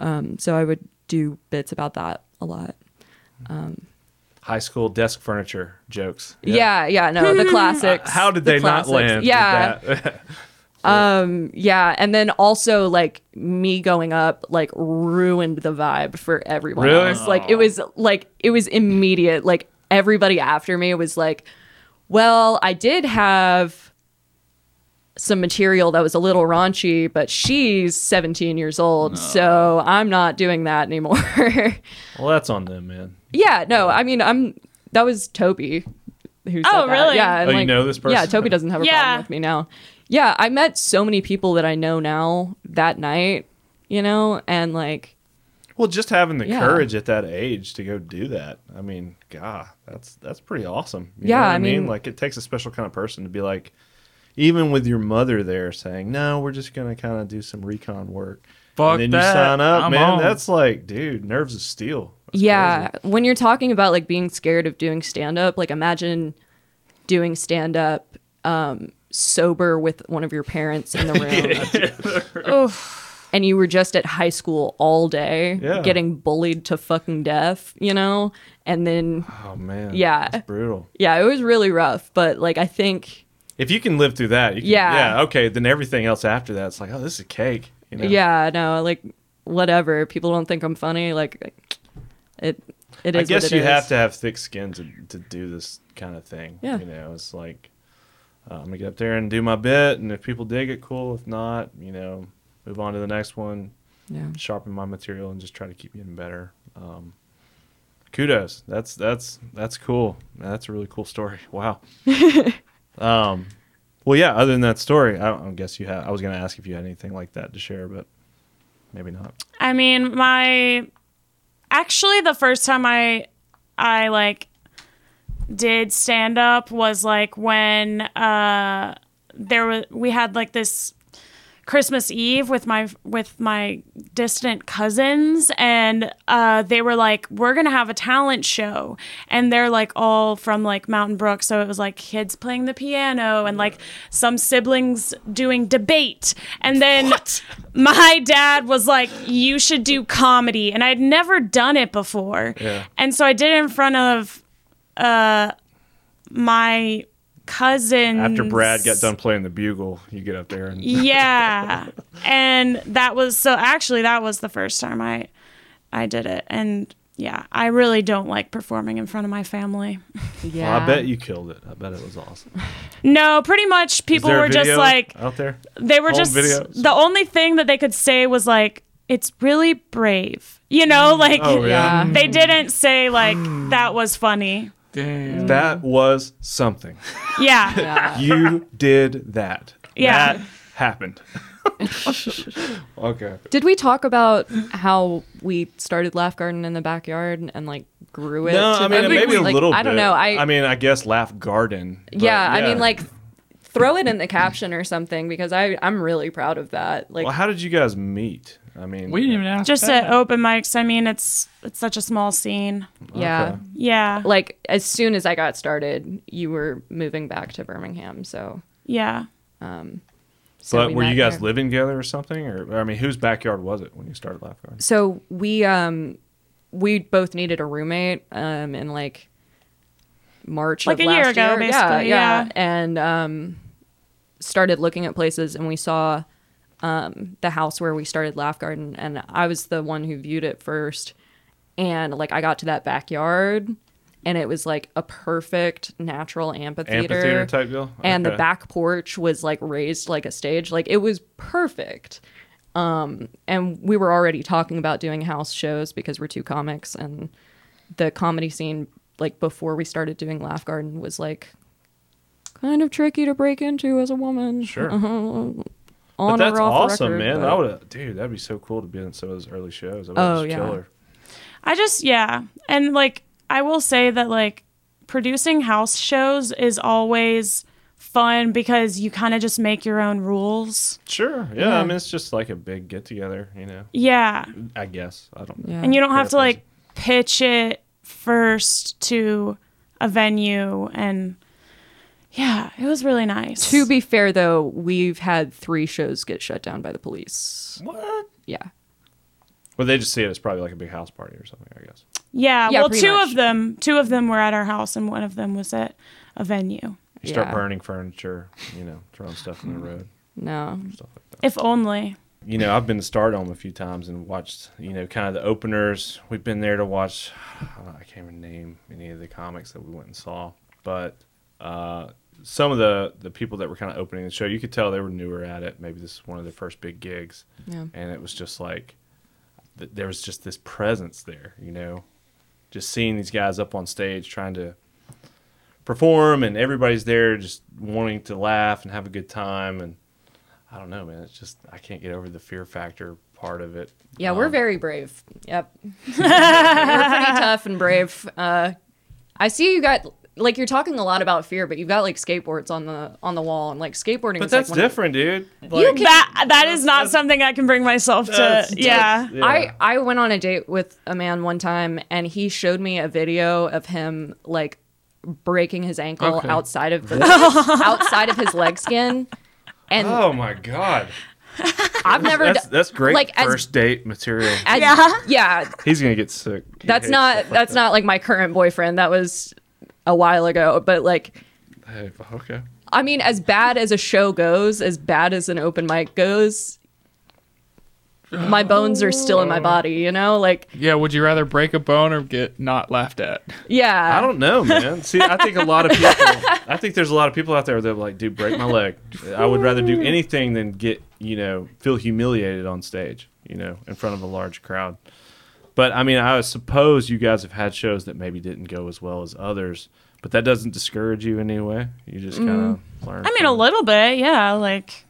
um so i would do bits about that a lot Um, High school desk furniture jokes. yeah yeah, no the classics How did the they not classics. land? yeah that? um yeah and then also like me going up like ruined the vibe for everyone Really? else like it was like it was immediate like everybody after me was like well i did have some material that was a little raunchy but she's 17 years old so i'm not doing that anymore well, that's on them, man. yeah no i mean i'm that was toby who said Oh, that. really? yeah and, Oh, you know this person? yeah toby doesn't have a Yeah. problem with me now yeah i met so many people that i know now that night you know and like Well, just having the Yeah. courage at that age to go do that. I mean, God, that's that's pretty awesome. You Yeah, know what I mean- like it takes a special kind of person to be like, even with your mother there saying, "No, we're just gonna kind of do some recon work." Fuck and then that. you sign up, I'm man. on. That's like, dude, nerves of steel. That's yeah crazy. when you're talking about like being scared of doing stand up like imagine doing stand up um sober with one of your parents in the room and you were just at high school all day Yeah. getting bullied to fucking death you know and then Oh man. Yeah. It's brutal. yeah it was really rough but like i think If you can live through that, you can, Yeah. yeah, okay. Then everything else after that, it's like, oh, this is cake. You know? yeah no like whatever people don't think i'm funny like it it is I guess you have to have thick skin to to do this kind of thing. Yeah. You know, it's like uh, I'm gonna get up there and do my bit, and if people dig it, cool. If not, you know, move on to the next one. yeah Sharpen my material and just try to keep getting better. Um, kudos. That's that's that's cool. That's a really cool story. Wow. um, well, yeah. Other than that story, I, I guess you have. I was gonna ask if you had anything like that to share, but maybe not. I mean, my actually the first time I I like did stand up was like when uh there was we had like this Christmas Eve with my with my distant cousins and uh they were like we're going to have a talent show. And they're like all from like Mountain Brook so it was like kids playing the piano and like some siblings doing debate. And then my dad was like you should do comedy. And I'd never done it before. Yeah. and so I did it in front of uh my cousins. After Brad got done playing the bugle, you get up there and yeah. And that was so actually that was the first time i i did it. And yeah i really don't like performing in front of my family. Yeah Well, I bet you killed it. I bet it was awesome. no pretty much people were just like out there. they were home just videos? the only thing that they could say was like it's really brave. You know mm. like Oh yeah, yeah. they mm. didn't say like mm. that was funny Damn. that was something. yeah yeah You did that. Yeah. that happened. okay. Did we talk about how we started Laugh Garden in the backyard and like grew it? No, to I mean the- maybe a like, little. I don't bit. know. I, I mean, I guess laugh garden. but yeah, I mean like throw it in the caption or something because I I'm really proud of that. Like Well, how did you guys meet? I mean, We didn't even ask. just that. at open mics i mean it's it's such a small scene yeah. Okay. yeah Like as soon as I got started, you were moving back to Birmingham, so yeah so But we were you guys there. living together or something? Or, or, I mean, whose backyard was it when you started Laugh Garden? So we um we both needed a roommate um in like March Like of a year ago, year. yeah, yeah, yeah. and um, started looking at places, and we saw um, the house where we started Laugh Garden, and I was the one who viewed it first, and like I got to that backyard, and it was like a perfect natural amphitheater, Amphitheater type deal. and the back porch was like raised like a stage, like it was perfect. Um, and we were already talking about doing house shows because we're two comics, and the comedy scene like before we started doing Laugh Garden was like kind of tricky to break into as a woman. Sure. On But that's or off the awesome, record, man. but- I would, dude. That'd be so cool to be in some of those early shows. That Oh, yeah. killer. I just yeah, and like I will say that like producing house shows is always fun because you kind of just make your own rules. Sure. Yeah, Yeah. I mean, it's just like a big get together. You know. Yeah, I guess I don't know. Yeah. and you don't have to like pitch it first to a venue and yeah, it was really nice. To be fair, though, we've had three shows get shut down by the police. What? Yeah. Well, they just see it as probably like a big house party or something. I guess. yeah, Yeah, well, pretty two much. of them, two of them were at our house, and one of them was at a venue. You start Yeah. burning furniture. You know, throwing stuff in the road, No. stuff like that. If only. you know, I've been to Stardome a few times and watched, you know, kind of the openers. We've been there to watch. I can't even name any of the comics that we went and saw, but uh, some of the the people that were kind of opening the show, you could tell they were newer at it. Maybe this is one of their first big gigs, Yeah. and it was just like th- there was just this presence there, you know, just seeing these guys up on stage trying to perform, and everybody's there just wanting to laugh and have a good time, and I don't know, man. It's just I can't get over the fear factor part of it. Yeah, we're Um, very brave. Yep. we're pretty tough and brave. Uh, I see you got like you're talking a lot about fear, but you've got like skateboards on the on the wall, and like skateboarding. But is, that's like, one of- different, dude. You Like, can- That that is not something I can bring myself to. that's- yeah. yeah. I I went on a date with a man one time, and he showed me a video of him like breaking his ankle Okay. outside of the outside of his leg skin, and oh my god, I've never that's d- that's great like, as- first date material. as- Yeah. yeah. He's gonna get sick. He That's not stuff like that's that. not like my current boyfriend. That was a while ago, but like. Hey, okay. I mean, as bad as a show goes, as bad as an open mic goes, my bones are still in my oh. body, you know? Like, Yeah, would you rather break a bone or get not laughed at? yeah. I don't know, man. See, I think a lot of people. I think there's a lot of people out there that are like, dude, break my leg. I would rather do anything than get you know feel humiliated on stage, you know, in front of a large crowd. But I mean, I suppose you guys have had shows that maybe didn't go as well as others, but that doesn't discourage you in any way. You just kind of mm. learn. I mean, a little bit. Yeah. Like,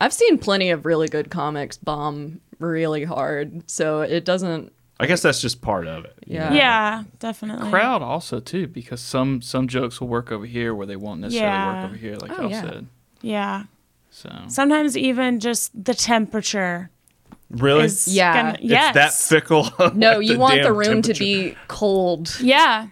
I've seen plenty of really good comics bomb really hard, so it doesn't. I guess that's just part of it. you Yeah. know? yeah, definitely. Crowd also too, because some some jokes will work over here where they won't necessarily Yeah. work over here, like Oh, y'all yeah. said. Yeah. So Sometimes even just the temperature Really, is Yeah. gonna, It's it's yes. that fickle. No, like you want the room to be cold, Yeah.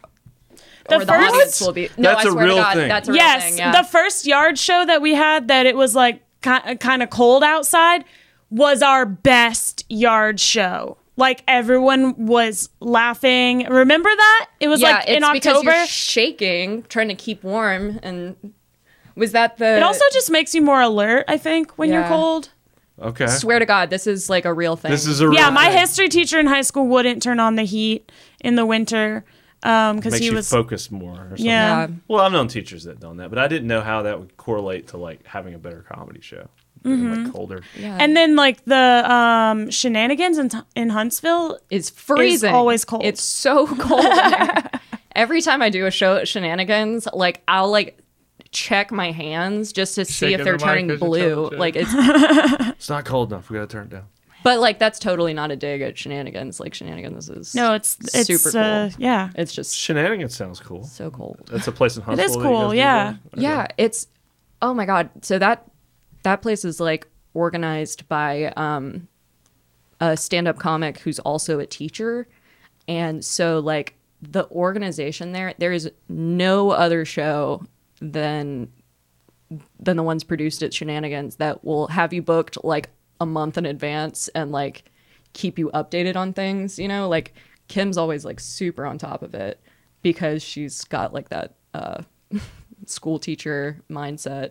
The or the first- audience will be. No, That's I a swear real to God, thing. that's a real yes, thing. Yeah. the first yard show that we had that it was like kind of cold outside was our best yard show. Like everyone was laughing. Remember that? It was yeah, like in it's because October. you're shaking, trying to keep warm, and was that the? it also just makes you more alert, I think, when you're cold. Okay. swear to God, this is like a real thing. This is a real thing. Yeah, my thing. history teacher in high school wouldn't turn on the heat in the winter um because makes he you was focus more. Or something. Yeah. yeah. Well, I've known teachers that done that, but I didn't know how that would correlate to like having a better comedy show, Mm-hmm. like colder. yeah. And then like the um shenanigans in, in Huntsville is freezing. It's always cold. It's so cold. Every time I do a show at Shenanigans, like I'll like check my hands just to see Shaking if they're the turning as blue. Like it's, It's not cold enough. We gotta turn it down. but like that's totally not a dig at Shenanigans. Like Shenanigans is No, it's it's super cool. uh, yeah. It's just Shenanigans sounds cool. so cold. That's a place in Huntsville. is that cool, yeah. that? Yeah, it's oh my god. So that that place is like organized by um a stand-up comic who's also a teacher. And so like the organization there there is no other show than than the ones produced at Shenanigans that will have you booked like a month in advance and like keep you updated on things, you know? Like Kim's always like super on top of it because she's got like that uh, school teacher mindset.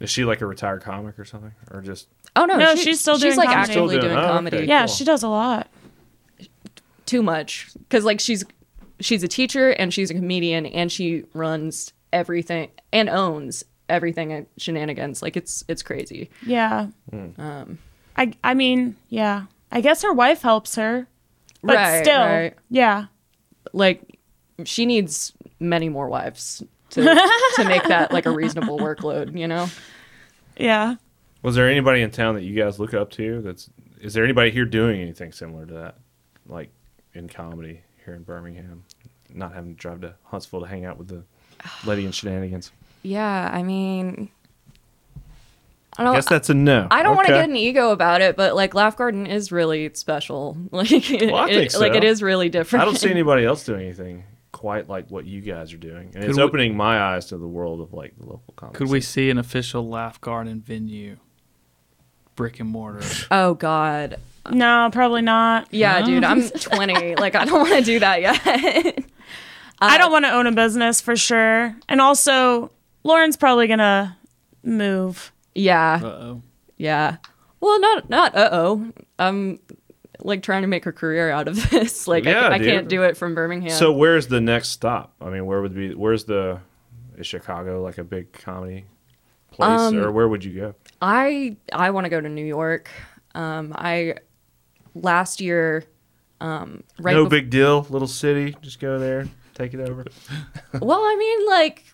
Is she like a retired comic or something, or just Oh no, No, she- she's still she's doing like comedy. actively Still doing- doing, oh, okay. comedy. Yeah, cool. she does a lot. too much because like she's she's a teacher and she's a comedian and she runs everything and owns everything at shenanigans like it's it's crazy Yeah. Hmm. um I I mean, yeah. I guess her wife helps her. But Right, still. right. Yeah. like she needs many more wives to to make that like a reasonable workload you know Yeah. Was there anybody in town that you guys look up to? That's is there anybody here doing anything similar to that, like in comedy here in Birmingham? Not having to drive to Huntsville to hang out with the lady in shenanigans. yeah i mean i I don't guess that's a no. I don't want to Okay. get an ego about it, but like Laugh Garden is really special. Like, Well, I it- think like so. it is really different. I don't see anybody else doing anything quite like what you guys are doing, and it's we- opening my eyes to the world of like the local comedy. Could we scene. see an official Laugh Garden venue? Brick and mortar. Oh God, No, probably not. yeah, No? dude, I'm 20. like, I don't want to do that yet. I don't want to own a business for sure. And also, Lauren's probably going to move. yeah, Uh oh. yeah. Well, not not. Uh oh. I'm like trying to make a career out of this. Like, Yeah, I, I can't do it from Birmingham. So where's the next stop? I mean, where would be? Where's the? Is Chicago like a big comedy place, Um, or where would you go? I I want to go to New York. Um, I last year, um, right. no bef- big deal, little city. Just go there, take it over. Well, I mean, like,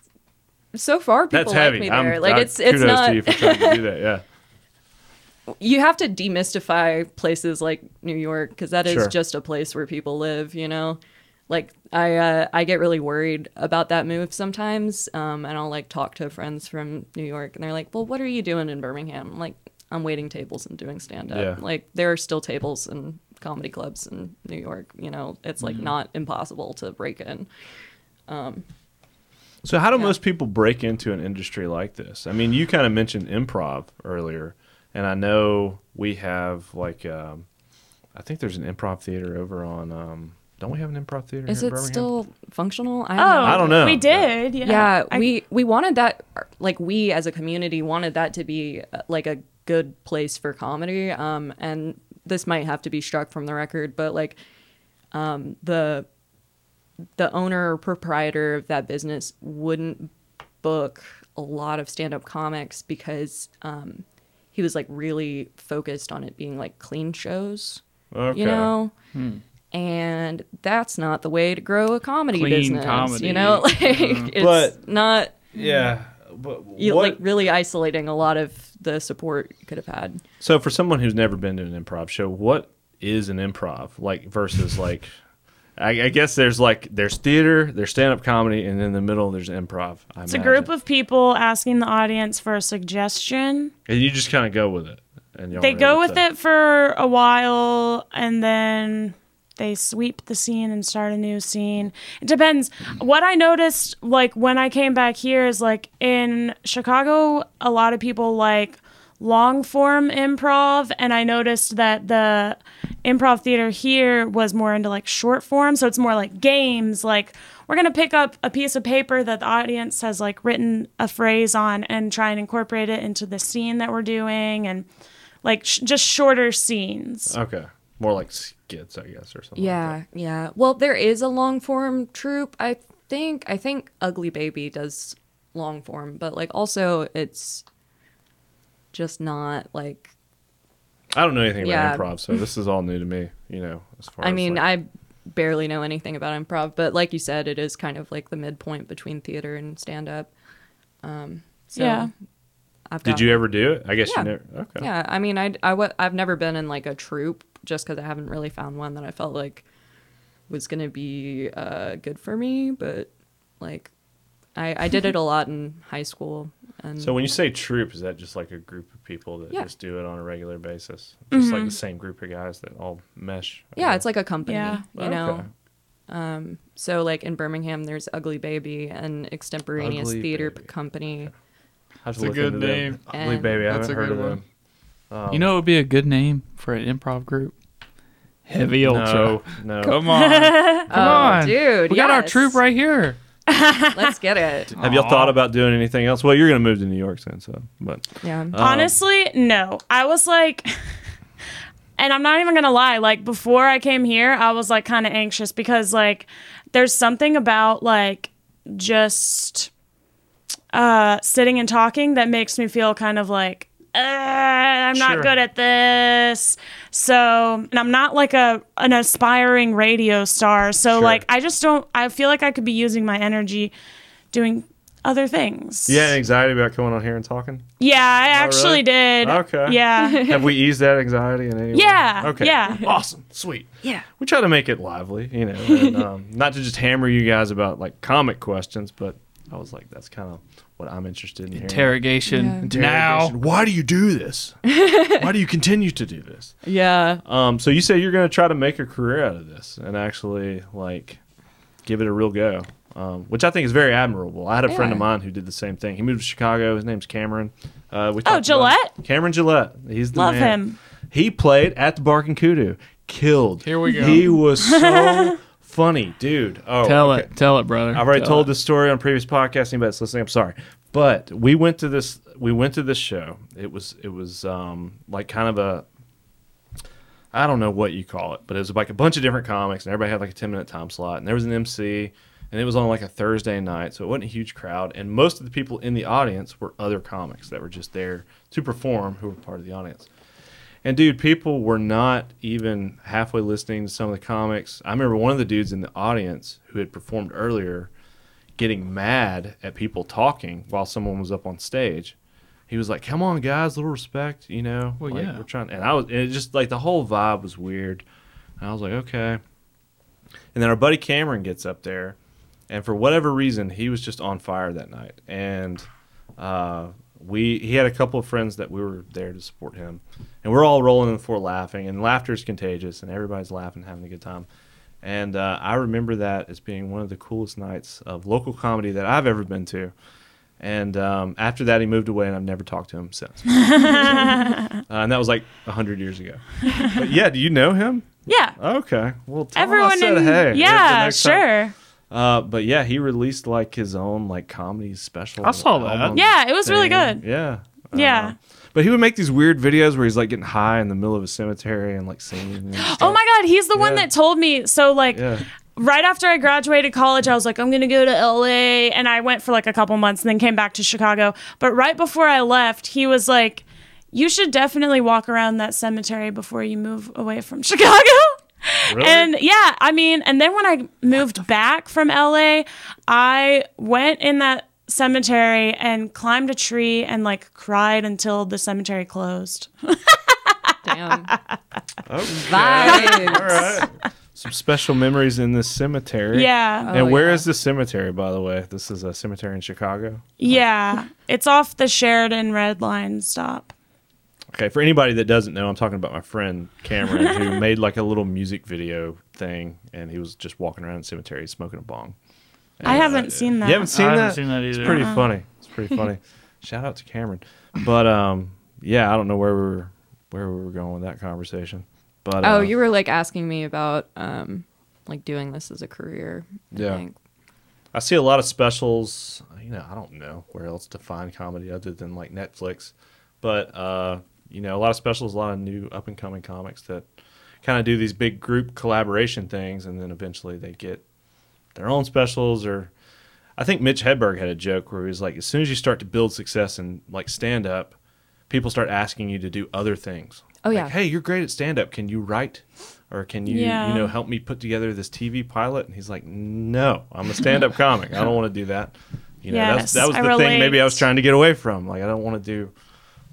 so far people That's like heavy. me I'm, there. like, I- it's it's kudos not. to you for trying to do that. Yeah. you have to demystify places like New York because that is Sure. just a place where people live. You know, like I uh, I get really worried about that move sometimes, um, and I'll like talk to friends from New York, and they're like, "Well, what are you doing in Birmingham?" I'm like, "I'm waiting tables and doing stand up." Yeah. Like there are still tables and comedy clubs in New York. You know, it's like not impossible to break in. So how do Yeah. most people break into an industry like this? I mean, you kind of mentioned improv earlier, and I know we have like, um, I think there's an improv theater over on. Um, don't we have an improv theater? Is here in it Birmingham? still functional? I Oh, have no I don't know. We did. Yeah. yeah I- we we wanted that like we as a community wanted that to be uh, like a good place for comedy um and this might have to be struck from the record but like um the the owner or proprietor of that business wouldn't book a lot of stand-up comics because um he was like really focused on it being like clean shows Okay. you know and that's not the way to grow a comedy Clean business comedy. you know? like it's But- not Yeah, but you what? like really isolating a lot of the support you could have had so for someone who's never been to an improv show, what is an improv like versus like? I, I guess there's like there's theater, there's stand up comedy, and in the middle there's improv. I It's a group of people asking the audience for a suggestion. and you just kind of go with it. And They go with to- it for a while and then they sweep the scene and start a new scene. It depends. What I noticed like when I came back here is like in Chicago a lot of people like long form improv and I noticed that the improv theater here was more into like short form so it's more like games like we're going to pick up a piece of paper that the audience has like written a phrase on and try and incorporate it into the scene that we're doing and like sh- just shorter scenes. Okay, more like skits, I guess, or something. yeah yeah well there is a long form troupe i think i think ugly baby does long form but like also it's just not like I don't know anything Yeah. about improv, so this is all new to me. You know, as far I as, mean, like- I barely know anything about improv, but like you said, it is kind of like the midpoint between theater and stand up. Um, so Yeah. I've did you ever do it? I guess Yeah. you never. Okay. Yeah, I mean, I, I w- I've never been in like a troupe just because I haven't really found one that I felt like was gonna be uh, good for me. But like, I, I did it a lot in high school, and So when you say troupe, is that just like a group of people that Yeah. just do it on a regular basis? Just like the same group of guys that all mesh. Yeah, guess? it's like a company, Yeah. you know. Okay. So like in Birmingham, there's Ugly Baby and Extemporaneous Ugly Theater Baby. Company. I have to That's a good into them. name. Ugly And- baby, I haven't heard good of one. them. Um, You know, it would be a good name for an improv group. Heavy Ultra. no, no. Come on, come Oh, on, dude, We got our troop right here. Let's get it. Have y'all thought about doing anything else? Well, you're gonna move to New York soon, so but Yeah. Um, Honestly, no. I was like, and I'm not even gonna lie. Like before I came here, I was like kind of anxious because like there's something about like just uh sitting and talking that makes me feel kind of like uh, I'm Sure. not good at this. So, and I'm not like a an aspiring radio star. So Sure. like I just don't I feel like I could be using my energy doing other things. Yeah, anxiety about coming on here and talking. Yeah, I Oh, actually really? did. Okay. Yeah. Have we eased that anxiety in any way? Yeah, Okay. yeah. Awesome. Sweet. Yeah. We try to make it lively, you know, and, um, not to just hammer you guys about like comic questions, but I was like, that's kind of what I'm interested in. Interrogation. Yeah. Now. Why do you do this? Why do you continue to do this? Yeah. Um, so you say you're going to try to make a career out of this and actually like give it a real go, um, which I think is very admirable. I had a friend of mine who did the same thing. He moved to Chicago. His name's Cameron. Uh, we Oh, Gillette? Cameron Gillette. He's the Love man. him. He played at the Bark and Kudu. Killed. Here we go. He was so funny, dude. Oh, Tell okay. it. Tell it, brother. I've already Tell told it. this story on previous podcasts. Anybody that's listening, I'm sorry, but we went to this. We went to this show. It was it was um, like kind of a. I don't know what you call it, but it was like a bunch of different comics, and everybody had like a 10 minute time slot, and there was an MC, and it was on like a Thursday night, so it wasn't a huge crowd, and most of the people in the audience were other comics that were just there to perform, who were part of the audience. And dude, people were not even halfway listening to some of the comics. I remember one of the dudes in the audience who had performed earlier getting mad at people talking while someone was up on stage. He was like, "Come on, guys, a little respect, you know." Well, like, yeah. we're trying. And I was, and it just like the whole vibe was weird. And I was like, okay. And then our buddy Cameron gets up there, and for whatever reason, he was just on fire that night. And uh, we he had a couple of friends that we were there to support him, and we're all rolling on the floor laughing, and laughter is contagious, and everybody's laughing, having a good time. And uh, I remember that as being one of the coolest nights of local comedy that I've ever been to. And um, after that, he moved away, and I've never talked to him since. uh, and that was like hundred years ago. But yeah, do you know him? Yeah. Okay, well, tell Everyone him I said in hey. Yeah, sure. time. Sure. Uh, but yeah, he released like his own like comedy special. I saw that. album Yeah, it was really thing. good. Yeah. Yeah. Uh, but he would make these weird videos where he's like getting high in the middle of a cemetery and like singing. And stuff. Oh my god, he's the one that told me so like Yeah. right after I graduated college, I was like, I'm gonna go to LA, and I went for like a couple months, and then came back to Chicago. But right before I left, he was like, "You should definitely walk around that cemetery before you move away from Chicago." Really? And yeah, I mean, and then when I moved back from LA, I went in that cemetery and climbed a tree and like cried until the cemetery closed. Damn. Okay. Vibes. All right. Some special memories in this cemetery. Yeah. And Oh, where yeah. is this cemetery, by the way? This is a cemetery in Chicago. Yeah. It's off the Sheridan Red Line stop. Okay, for anybody that doesn't know, I'm talking about my friend Cameron, who made like a little music video thing, and he was just walking around the cemetery smoking a bong. I haven't seen that. You haven't seen I that? haven't seen that either. It's pretty funny. It's pretty funny. Shout out to Cameron. But um, yeah, I don't know where we were where we were going with that conversation. But Oh, uh, you were like asking me about um like doing this as a career. I Yeah. think. I see a lot of specials. You know, I don't know where else to find comedy other than like Netflix, but uh, you know, a lot of specials, a lot of new up and coming comics that kind of do these big group collaboration things, and then eventually they get their own specials. Or I think Mitch Hedberg had a joke where he was like, as soon as you start to build success in like stand up, people start asking you to do other things. Oh, Like, yeah. hey, you're great at stand up. Can you write? Or can you, Yeah. you know, help me put together this TV pilot? And he's like, no, I'm a stand up comic. I don't want to do that. You know, that's, Yes, that was the thing maybe I was trying to get away from. Like, I don't want to do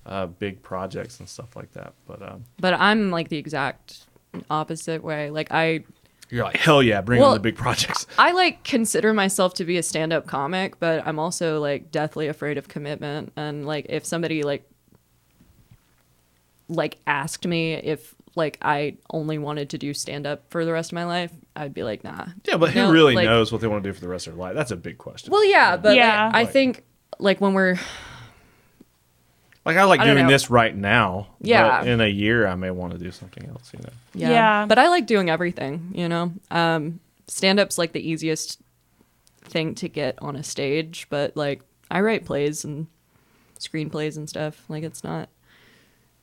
uh, big projects and stuff like that. But um, But I'm like the exact opposite way. Like I you're like, hell yeah, bring Well- on the big projects. I like consider myself to be a stand-up comic, but I'm also like deathly afraid of commitment and like if somebody like like asked me if like I only wanted to do stand-up for the rest of my life, I'd be like, nah. Yeah, but who No, really like- knows what they want to do for the rest of their life? That's a big question. Well, yeah, but Yeah. like, I think like when we're like, I like I doing know. this right now. Yeah. But in a year, I may want to do something else, you know? yeah. Yeah. But I like doing everything, you know. Um stand-up's like the easiest thing to get on a stage, but like I write plays and screenplays and stuff. Like it's not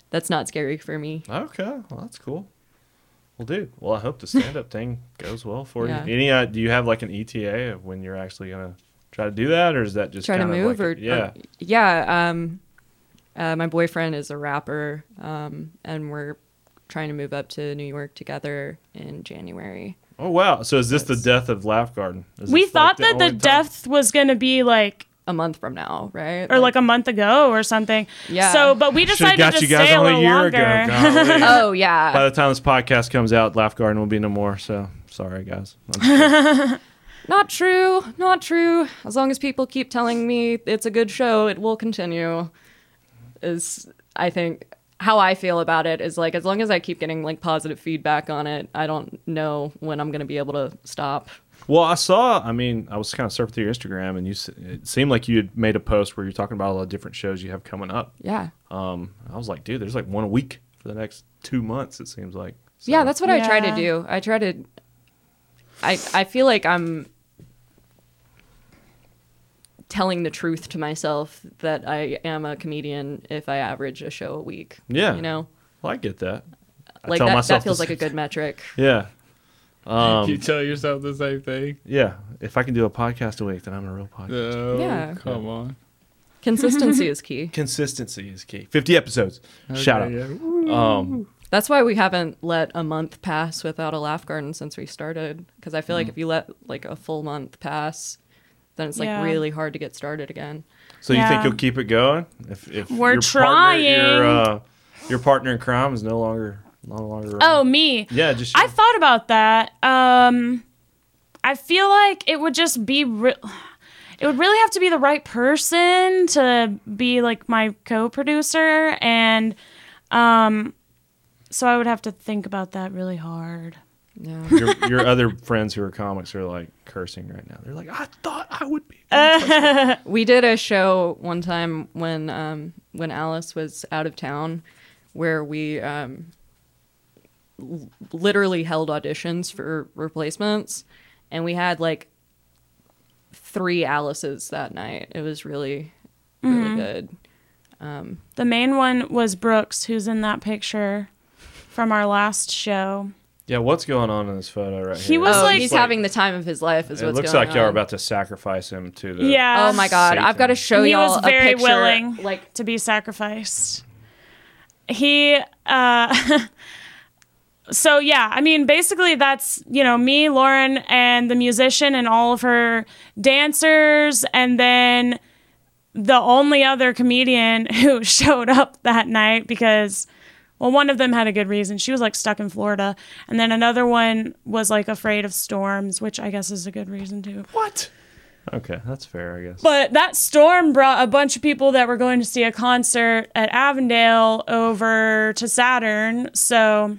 that's not scary for me. Okay, well that's cool. Well, dude. Well, I hope the stand-up thing goes well for Yeah. you. Any? Uh, do you have like an ETA of when you're actually gonna try to do that, or is that just Try to kind of move like or a- yeah? or- yeah. Um, uh, my boyfriend is a rapper, um, and we're trying to move up to New York together in January. oh wow. So is this the death of Laugh Garden? Is we this, like, thought that the only time- death was going to be like A month from now, right? or like a month ago or something. Yeah. So, but we Should've decided got to you guys stay a on a little year longer. ago. oh yeah. By the time this podcast comes out, Laugh Garden will be no more. So sorry, guys. I'm just kidding. Not true. Not true. As long as people keep telling me it's a good show, it will continue. Is I think how I feel about it is like as long as I keep getting like positive feedback on it, I don't know when I'm gonna be able to stop. well, I saw. I mean, I was kind of surfing through your Instagram, and you. s- It seemed like you had made a post where you're talking about all the different shows you have coming up. Yeah. Um, I was like, dude, there's like one a week for the next two months. It seems like. So- Yeah, that's what I try to do. I try to I I feel like I'm telling the truth to myself that I am a comedian if I average a show a week. Yeah. You know? Well, I get that. I Like tell that, myself that feels like a good metric. Yeah. Um, you tell yourself the same thing. yeah. If I can do a podcast a week, then I'm a real podcast. No, Yeah. come on. Consistency is key. Consistency is key. 50 episodes. Shout out. Yeah. Um, That's why we haven't let a month pass without a laugh garden since we started. Because I feel Mm. like if you let like a full month pass, then it's like Yeah. really hard to get started again. so you think you'll keep it going? If, if We're your Partner, your, trying. uh, your partner in crime is no longer no longer. Oh, around? me. yeah. Just I thought about that. Um, I feel like it would just be re- it would really have to be the right person to be like my co-producer and um so I would have to think about that really hard. Yeah. your, your other friends who are comics are like cursing right now. They're like, I thought I would be. we did a show one time when um when Alice was out of town where we um l- literally held auditions for replacements and we had like three Alices that night. It was really really good. The main one was Brooks who's in that picture from our last show. Yeah. What's going on in this photo right He here? was oh, like- he's having the time of his life is It what's looks going like y'all are on. about to sacrifice him to the. Yeah. Oh my god, I've got to show he y'all was a very picture, willing like to be sacrificed. He uh so yeah, I mean basically that's, you know, me, Lauren and the musician and all of her dancers and then the only other comedian who showed up that night because well one of them had a good reason. She was like stuck in Florida and then another one was like afraid of storms, which I guess is a good reason too. What? Okay, that's fair, I guess. But that storm brought a bunch of people that were going to see a concert at Avondale over to Saturn. So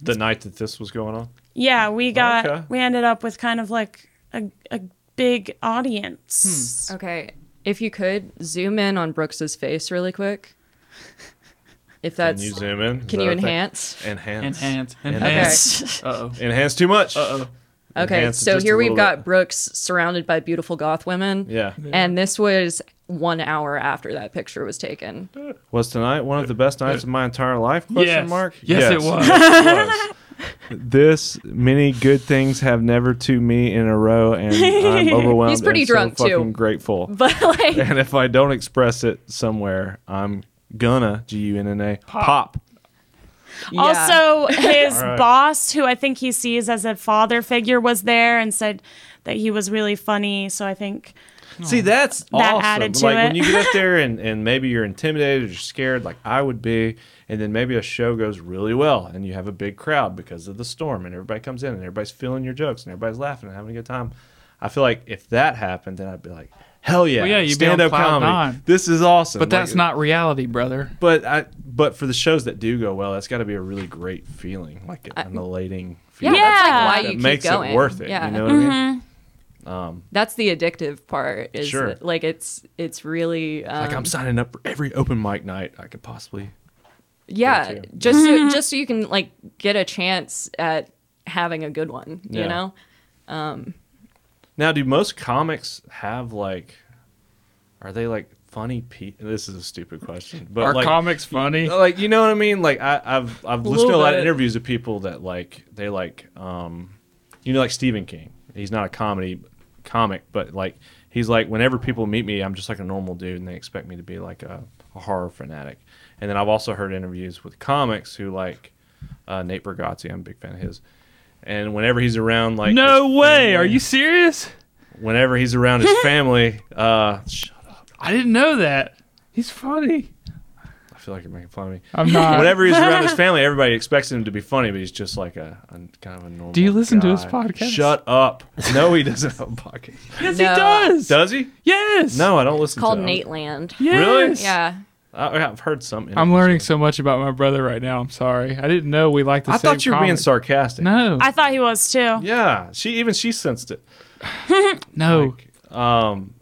the night that this was going on. yeah, we got Okay. we ended up with kind of like a, a big audience. Hmm. Okay, if you could zoom in on Brooks's face really quick. If Can that's you zoom in? Is can you a thing? enhance? Enhance. Enhance. Enhance. Enhance. Uh oh. Enhance too much. Uh oh. Okay, Enhance so here we've little got bit. Brooks surrounded by beautiful goth women. Yeah. And this was one hour after that picture was taken. Was tonight one of the best nights of my entire life? Question Yes. mark. Yes, it was. Yes, it was. this many good things have never to me in a row, and I'm overwhelmed. He's pretty and so drunk, too. fucking Grateful. But like, and if I don't express it somewhere, I'm gonna G U N N A pop. yeah. Also, his All right. boss, who I think he sees as a father figure, was there and said that he was really funny. So I think See, that's That awesome. added to like when you get up there and, and maybe you're intimidated or scared, like I would be, and then maybe a show goes really well and you have a big crowd because of the storm and everybody comes in and everybody's feeling your jokes and everybody's laughing and having a good time. I feel like if that happened, then I'd be like, hell yeah, Well, yeah, you'd be on stand up cloud comedy. nine. This is awesome. But that's Like, not reality, brother. But I but for the shows that do go well, that's got to be a really great feeling, like an elating yeah, feeling. that's like Yeah. why that you keep makes going. it worth it. Yeah. You know what I mean? Mm-hmm. Um, that's the addictive part. Is Sure. that, like it's it's really um, Like I'm signing up for every open mic night I could possibly. yeah, too. just so, mm-hmm. just so you can like get a chance at having a good one. Yeah. You know. Now, Now, do most comics have like, are they like funny people? This is a stupid question, but Are like, comics funny? like you know what I mean? Like I, I've I've listened to a little lot of interviews of people that like they like um, you know like Stephen King. He's not a comedy comic, but like he's like whenever people meet me, I'm just like a normal dude, and they expect me to be like a, a horror fanatic. And then I've also heard interviews with comics who like uh, Nate Bargatze. I'm a big fan of his. And whenever he's around, like no way. family- Are you serious? Whenever he's around his family, uh, shut up. I didn't know that. He's funny. I feel like you're making fun of me. I'm not. Whenever he's around his family, everybody expects him to be funny, but he's just like a, a kind of a normal. Do you listen to his podcast? Shut up! No, he doesn't have a podcast. yes, No. he does. Does he? Yes. No, I don't listen. called to Nateland. Yes. Yeah. I, I've heard some. I'm learning interviews. so much about my brother right now. I'm sorry. I didn't know we liked the I same I thought you were being sarcastic. No. I thought he was too. Yeah, she even she sensed it. no. Like, um,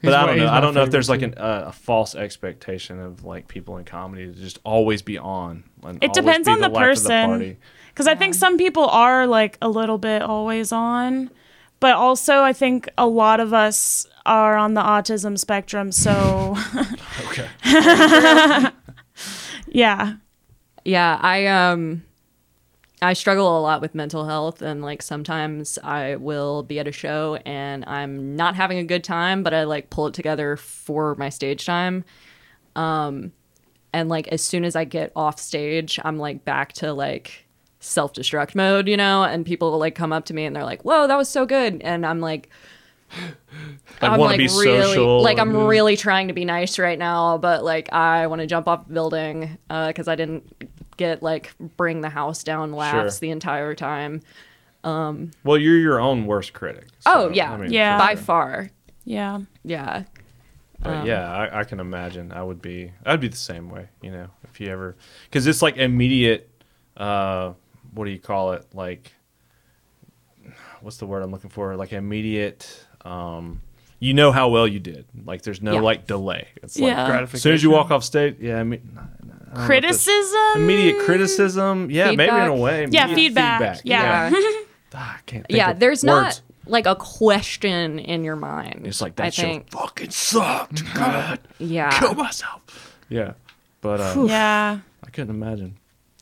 He's but I don't he's know. I don't know if there's like an, uh, a false expectation of like people in comedy to just always be on. and It depends be on the life of person. party. Because I think some people are like a little bit always on, but also I think a lot of us are on the autism spectrum. So Okay. yeah, Yeah, I um I struggle a lot with mental health and like sometimes I will be at a show and I'm not having a good time, but I like pull it together for my stage time. Um and like as soon as I get off stage, I'm like back to like self-destruct mode, you know, and people will like come up to me and they're like, "Whoa, that was so good." And I'm like Like I'm want like to be really social. like I'm and- really trying to be nice right now, but like I want to jump off the building because I didn't get like bring the house down laughs Sure. the entire time. Um, Well, you're your own worst critic. Oh, yeah. I mean, Yeah. for By sure. far, yeah. yeah, But Um, yeah, I, I can imagine. I would be. I'd be the same way. You know, if you ever, because it's like immediate. Uh, what do you call it? Like, what's the word I'm looking for? Like immediate. Um, you know how well you did. Like, there's no Yeah. like delay. It's Yeah. like as soon as you walk off stage, yeah. I mean, I don't know if that's- Criticism. Immediate criticism. Yeah, maybe in a way. Yeah, immediate feedback. Yeah. Ah, I can't. Think yeah. of There's words. not like a question in your mind. It's like that I show think, fucking sucked. God, yeah, kill myself. Yeah, but uh, Yeah. I couldn't imagine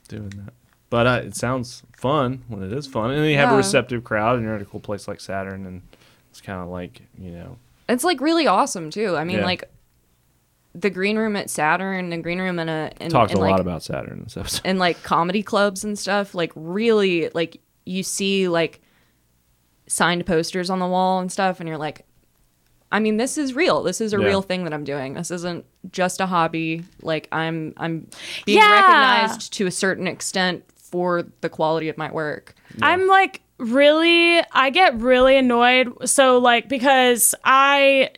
doing that. But uh, it sounds fun when it is fun, and then you have a receptive crowd, and you're at a cool place like Saturn, and it's kind of like you know, it's like really awesome too. I mean, Yeah. like the green room at Saturn, the green room in a in, talked in, a like, lot about Saturn and stuff. and like comedy clubs and stuff like really like you see like signed posters on the wall and stuff and you're like i mean this is real this is a Yeah. real thing that i'm doing this isn't just a hobby like i'm i'm being Yeah. recognized to a certain extent for the quality of my work. I'm like really I get really annoyed. So like because I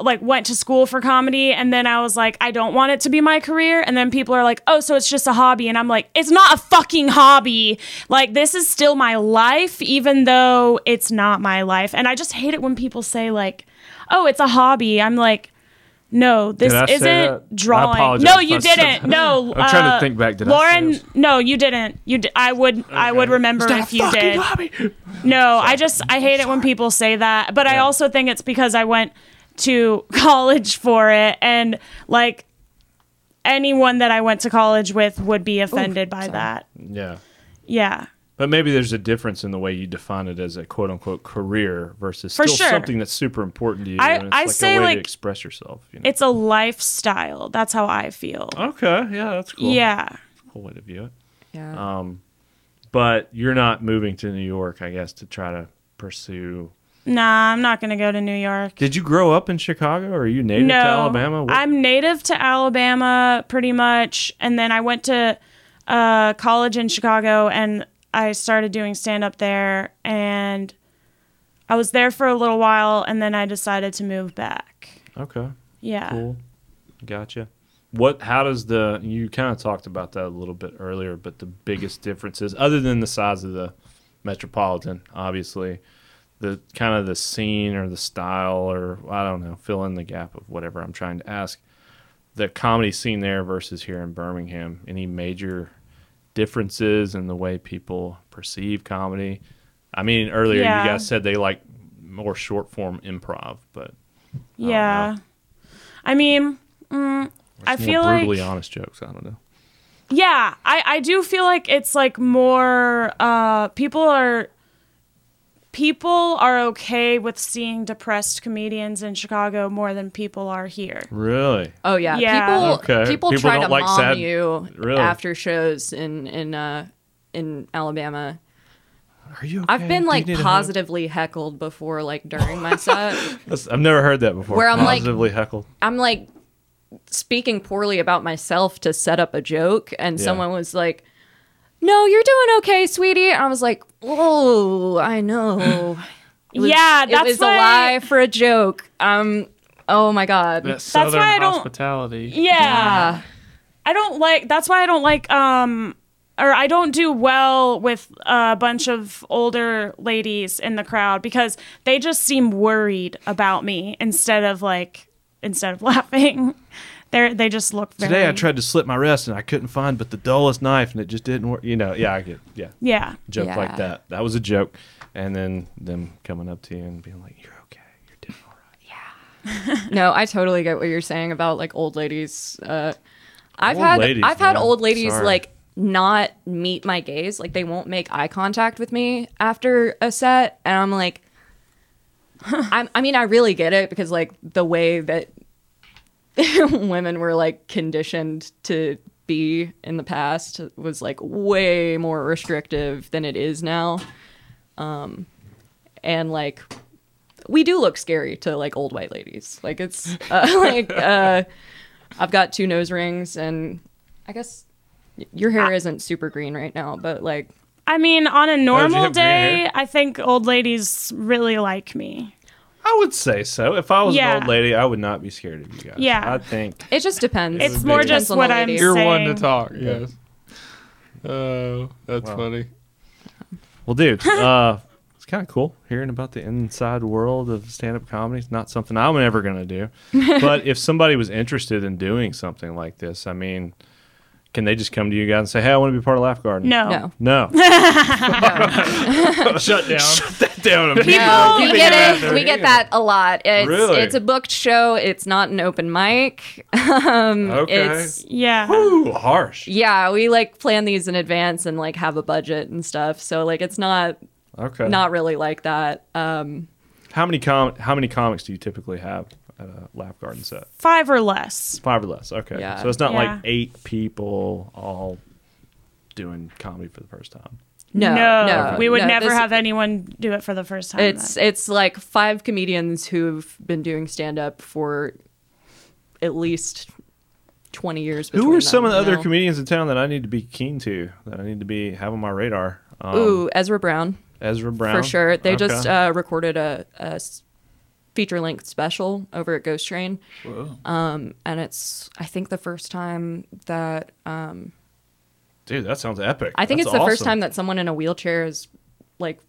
like went to school for comedy and then I was like I don't want it to be my career. And then people are like oh so it's just a hobby. And I'm like it's not a fucking hobby. Like this is still my life even though it's not my life. And I just hate it when people say like oh it's a hobby. I'm like no, this Did I say isn't? I drawing. apologize No, if you said didn't. that. No, I'm trying to uh, think back. Did I say Lauren, it? no, you didn't. You, di- I would, I would remember if you did. No, I just I hate it when people say that. But I also think it's because I went to college for it and like anyone that I went to college with would be offended by that. Yeah, Yeah. But maybe there's a difference in the way you define it as a quote unquote career versus For still sure. something that's super important to you. I- and it's I like say, a way like, to express yourself. You know? It's a lifestyle. That's how I feel. okay, yeah, that's cool. Yeah. cool way to view it. yeah Um, but you're not moving to New York, I guess, to try to pursue. Nah, I'm not going to go to New York. Did you grow up in Chicago, or are you native no, to Alabama? What- I'm native to Alabama pretty much, and then I went to uh, college in Chicago, and I started doing stand up there, and I was there for a little while, and then I decided to move back. okay, Yeah. cool, gotcha. What? How does the? You kind of talked about that a little bit earlier, but the biggest differences, other than the size of the metropolitan, obviously, the kind of the scene or the style, or I don't know, fill in the gap of whatever I'm trying to ask. The comedy scene there versus here in Birmingham. Any major differences in the way people perceive comedy? I mean, earlier Yeah. you guys said they like more short form improv, but Yeah. I mean, mm, I feel more like brutally honest jokes. I don't know. Yeah, I, I do feel like it's like more uh people are people are okay with seeing depressed comedians in Chicago more than people are here. Really? Oh yeah, Yeah. people Okay. people, People try don't to like mom sad- you Really? after shows in in uh in Alabama. Are you? I've been like need a hug? positively heckled before, like during my set. I've never heard that before. Where I'm like- positively heckled. I'm like speaking poorly about myself to set up a joke, and Yeah. someone was like, "No, you're doing okay, sweetie." And I was like, "Oh, I know." Was- Yeah, it that's was why- a lie for a joke. Um, oh my god. That southern why I don't- hospitality. Yeah. I don't like that's why I don't like um or I don't do well with a bunch of older ladies in the crowd because they just seem worried about me instead of like instead of laughing. They they just look very Today I tried to slit my wrist and I couldn't find but the dullest knife and it just didn't work. You know, yeah, I get yeah. Yeah. Joke Yeah. like that. That was a joke. And then them coming up to you and being like, You're okay. You're doing all right. Yeah. no, I totally get what you're saying about like old ladies. Uh, I've Old had ladies, I've had man. old ladies Sorry. like not meet my gaze, like they won't make eye contact with me after a set, and I'm like, I'm, I mean, I really get it because like the way that women were like conditioned to be in the past was like way more restrictive than it is now. Um, and like we do look scary to like old white ladies. Like it's uh, like uh, I've got two nose rings, and I guess your hair isn't super green right now, but like I mean, on a normal have day. I think old ladies really like me. I would say so. If I was Yeah. an old lady, I would not be scared of you guys. Yeah. I think it just depends. It's more depends just on the what I'm lady. You're one to saying- talk. Yes. Oh, that's Wow. funny. Well, dude, uh, it's kind of cool hearing about the inside world of stand-up comedy. It's not something I'm ever gonna do, but if somebody was interested in doing something like this, I mean, can they just come to you guys and say, "Hey, I want to be part of Laugh Garden"? No. No. no. Shut down. Shut that down. immediately. No, we get it. We get that a lot. It's Really? it's a booked show. It's not an open mic. um, Okay. It's Yeah. Ooh, harsh. yeah, we like plan these in advance and like have a budget and stuff. So like it's not Okay. not really like that. Um, How many com- How many comics do you typically have at a Laugh Garden set? Five or less. Five or less. Okay. Yeah. So it's not Yeah. like eight people all doing comedy for the first time. no, no, we would no, never this- have anyone do it for the first time. It's then. it's like five comedians who've been doing stand up for at least twenty years. Who between are some them, of the you other know? comedians in town that I need to be keen to? That I need to be have on my radar? Um, Ooh, Ezra Brown Ezra Brown for sure. They Okay. just uh, recorded a, a feature length special over at Ghost Train, Whoa. um, and it's I think the first time that um, dude, that sounds epic. I think That's it's the first time that someone in a wheelchair has like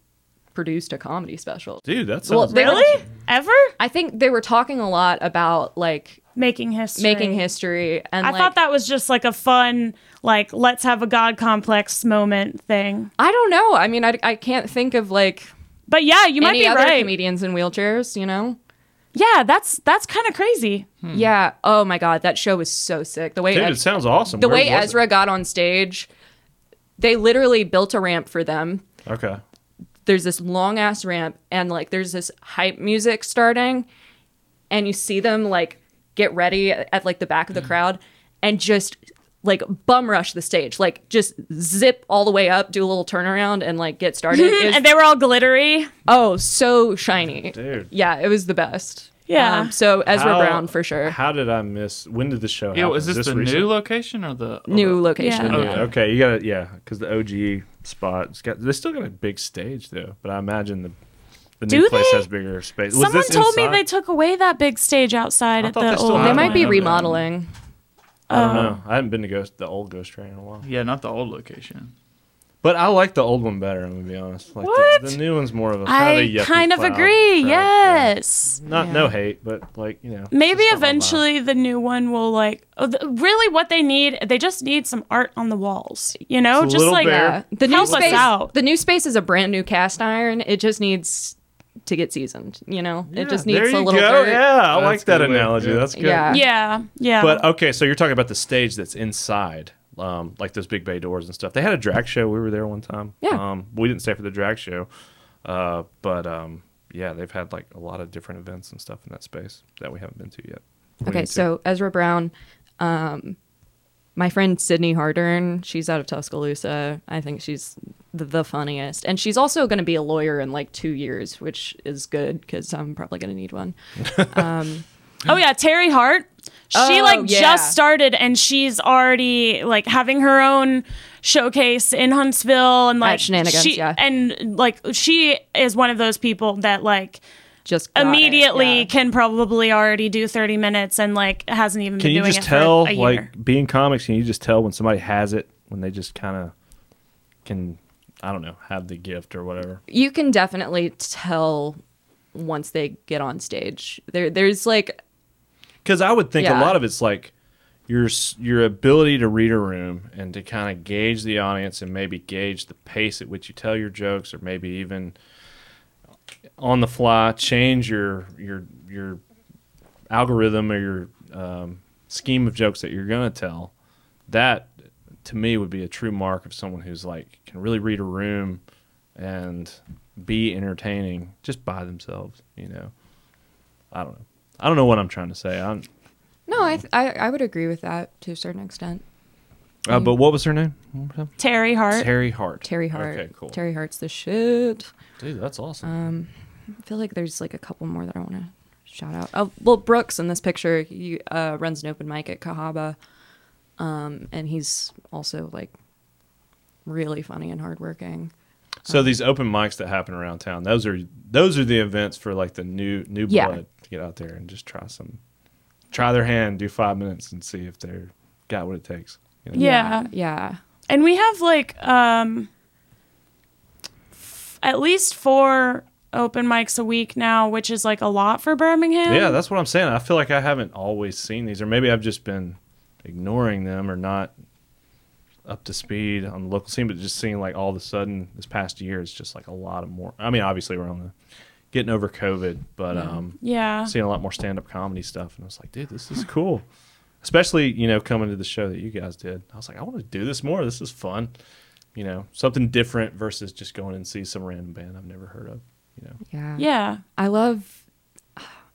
produced a comedy special. Dude, that sounds Well, they- really ever I think they were talking a lot about like making history. making history, and I like, thought that was just like a fun, like let's have a god complex moment thing. I don't know. I mean, I, I can't think of like But yeah, you might any be other right. comedians in wheelchairs. You know? Yeah, that's that's kind of crazy. Hmm. Yeah. Oh my god, that show was so sick. The way Dude, Ez- it sounds awesome. the Where way was it? Ezra got on stage, they literally built a ramp for them. Okay. There's this long ass ramp, and like there's this hype music starting, and you see them like get ready at like the back of the hmm. crowd, and just like bum rush the stage, like just zip all the way up, do a little turnaround, and like get started. Was- and they were all glittery. oh, so shiny, Dude. Yeah, it was the best. Yeah. Um, so Ezra How- Brown for sure. How did I miss? When did the show Yeah, happen? is this, the recent? new location or the New location. Yeah. Okay, okay, you got to yeah, because the OG spot, it's got they still got a big stage though, but I imagine the the new Do place they? has bigger space. Was Someone this told me they took away that big stage outside I at the old. They one. might be Oh. remodeling. I don't Oh. know. I haven't been to Ghost, the old Ghost Train in a while. Yeah, not the old location. But I like the old one better. I'm gonna be honest. Like What? The, the new one's more of a kind I of yucky kind of agree. crowd, yeah. Yes. Not no hate, but like you know. Maybe just not my vibe. eventually the new one will like. oh, th- Really, what they need, they just need some art on the walls. You know, It's just like bare. The new space. out. The new space is a brand new cast iron. It just needs to get seasoned. You know, it just there needs a you little go. dirt. Yeah, I That's like that good way. analogy. Yeah. That's good. Yeah. Yeah, yeah. But okay, so you're talking about the stage that's inside, um, like those big bay doors and stuff. They had a drag show. We were there one time. Yeah. Um, we didn't stay for the drag show, uh, but um, yeah, they've had like a lot of different events and stuff in that space that we haven't been to yet. We Okay, so Ezra Brown, um, my friend Sydney Hardern, she's out of Tuscaloosa. I think she's the, the funniest, and she's also going to be a lawyer in like two years, which is good because I'm probably going to need one. Um, oh yeah, Terry Hart. She Oh, like yeah. just started and she's already like having her own showcase in Huntsville and like Shenanigans, she, yeah. and like she is one of those people that like Just got it, immediately yeah. can probably already do 30 minutes and like hasn't even can been you doing just it tell, for a year. like being comics? Can you just tell when somebody has it when they just kind of can, I don't know, have the gift or whatever? you can definitely tell once they get on stage. There, there's like Because I would think a lot of it's like your your ability to read a room and to kind of gauge the audience and maybe gauge the pace at which you tell your jokes, or maybe even on the fly change your your your algorithm or your um, scheme of jokes that you're gonna tell. That to me would be a true mark of someone who's like can really read a room and be entertaining just by themselves. You know, I don't know. I don't know what I'm trying to say. I'm, no, I, th- I I would agree with that to a certain extent. uh, but what was her name? One more time? Terry Hart. Terry Hart. Terry Hart. Okay, cool. Terry Hart's the shit. Dude, that's awesome. Um, I feel like there's like a couple more that I want to shout out. Oh, well, Brooks in this picture, he uh, runs an open mic at Cahaba, um, and he's also like really funny and hardworking. so these open mics that happen around town, those are those are the events for like the new new Yeah. blood to get out there and just try some, try their hand, do five minutes, and see if they're got what it takes. You know? Yeah. yeah. And we have like um f- at least four open mics a week now, which is like a lot for Birmingham. Yeah, that's what I'm saying. I feel like I haven't always seen these, or maybe I've just been ignoring them or not up to speed on the local scene. But just seeing like all of a sudden this past year, it's just like a lot of more. I mean, obviously we're on the getting over COVID, but um, Yeah. seeing a lot more stand up comedy stuff, and I was like, dude, this is cool. Especially you know coming to the show that you guys did, I was like, I want to do this more. This is fun. You know, something different versus just going and see some random band I've never heard of. You know, Yeah. Yeah. I love.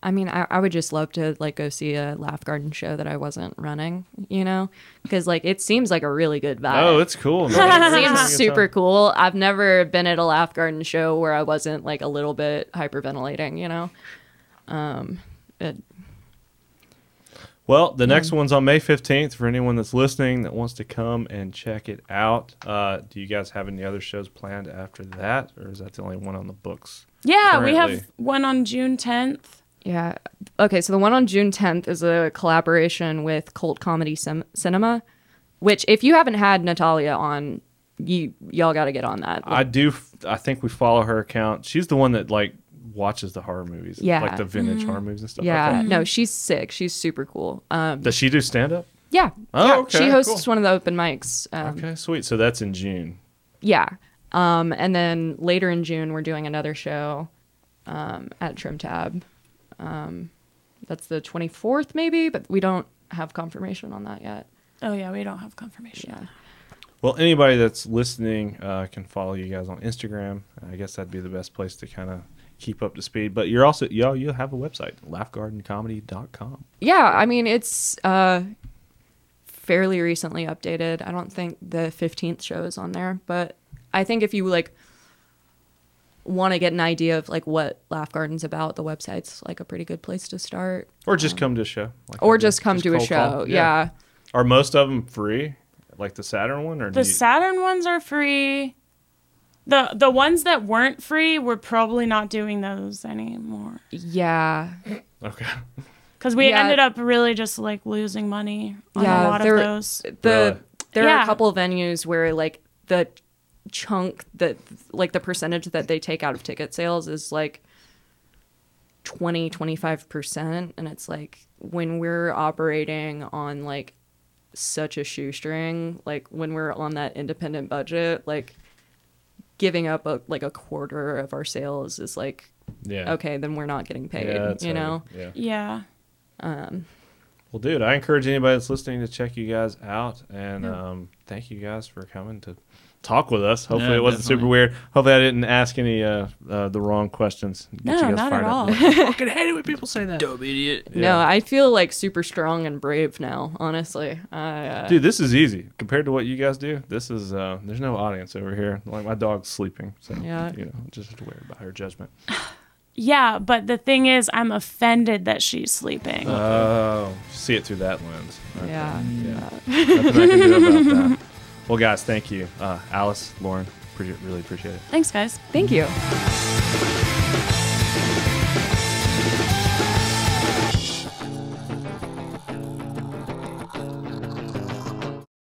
I mean, I, I would just love to like go see a Laugh Garden show that I wasn't running, you know, because like it seems like a really good vibe. oh, it's cool. man. it seems super cool. I've never been at a Laugh Garden show where I wasn't like a little bit hyperventilating, you know. Um, it, Well, the next one's on May 15th for anyone that's listening that wants to come and check it out. Uh, do you guys have any other shows planned after that, or is that the only one on the books? Yeah, we have one on June 10th. yeah. Okay, so the one on June 10th is a collaboration with Cult Comedy Sim- Cinema, which if you haven't had Natalia on, you y'all got to get on that. I do. f- I think we follow her account. She's the one that like watches the horror movies, Yeah. like the vintage horror movies and stuff. yeah, Okay. no, she's sick. She's super cool. Um, Does she do stand up? yeah. Oh, yeah. okay, She hosts cool. one of the open mics. Um, Okay, sweet. So that's in June. Yeah. Um, and then later in June, we're doing another show um, at Trim Tab. Um, that's the 24th, maybe, but we don't have confirmation on that yet. Oh, yeah, we don't have confirmation. Yeah. Well, anybody that's listening uh, can follow you guys on Instagram. I guess that'd be the best place to kind of keep up to speed. But you're also y'all you have a website, laughgardencomedy.com. Yeah. I mean, it's uh, fairly recently updated. I don't think the 15th show is on there, but I think if you like want to get an idea of like what Laugh Garden's about, the website's like a pretty good place to start. Or just um, come to a show. like Or I did. just come to a show. call. yeah. Are most of them free? Like the Saturn one, or The you, Saturn ones are free. The the ones that weren't free, we're probably not doing those anymore. Yeah. okay? Because we Yeah. ended up really just like losing money on Yeah, a lot of there- those. the Really? there are a couple of venues where like the chunk that like the percentage that they take out of ticket sales is like 20 25% and it's like when we're operating on like such a shoestring like when we're on that independent budget like giving up a, like a quarter of our sales is like Yeah. okay, then we're not getting paid. Yeah, you heavy. know. Yeah. Yeah. Well, dude, I encourage anybody that's listening to check you guys out, and um, thank you guys for coming to talk with us. Hopefully, Yeah, it wasn't super weird. Hopefully, I didn't ask any uh, uh, the wrong questions. Get No, you guys not fired at up. all. I fucking hate it when people say that. Dope idiot. No, I feel like super strong and brave now. Honestly, I, uh, Dude, this is easy compared to what you guys do. This is uh, there's no audience over here. Like my dog's sleeping, so Yeah. you know, just have to worry about her judgment. Yeah, but the thing is, I'm offended that she's sleeping. Oh, see it through that lens. Okay. yeah. Yeah. Nothing I can do about that. Well, guys, thank you. Uh, Alice, Lauren, really appreciate it. Thanks, guys. Thank you.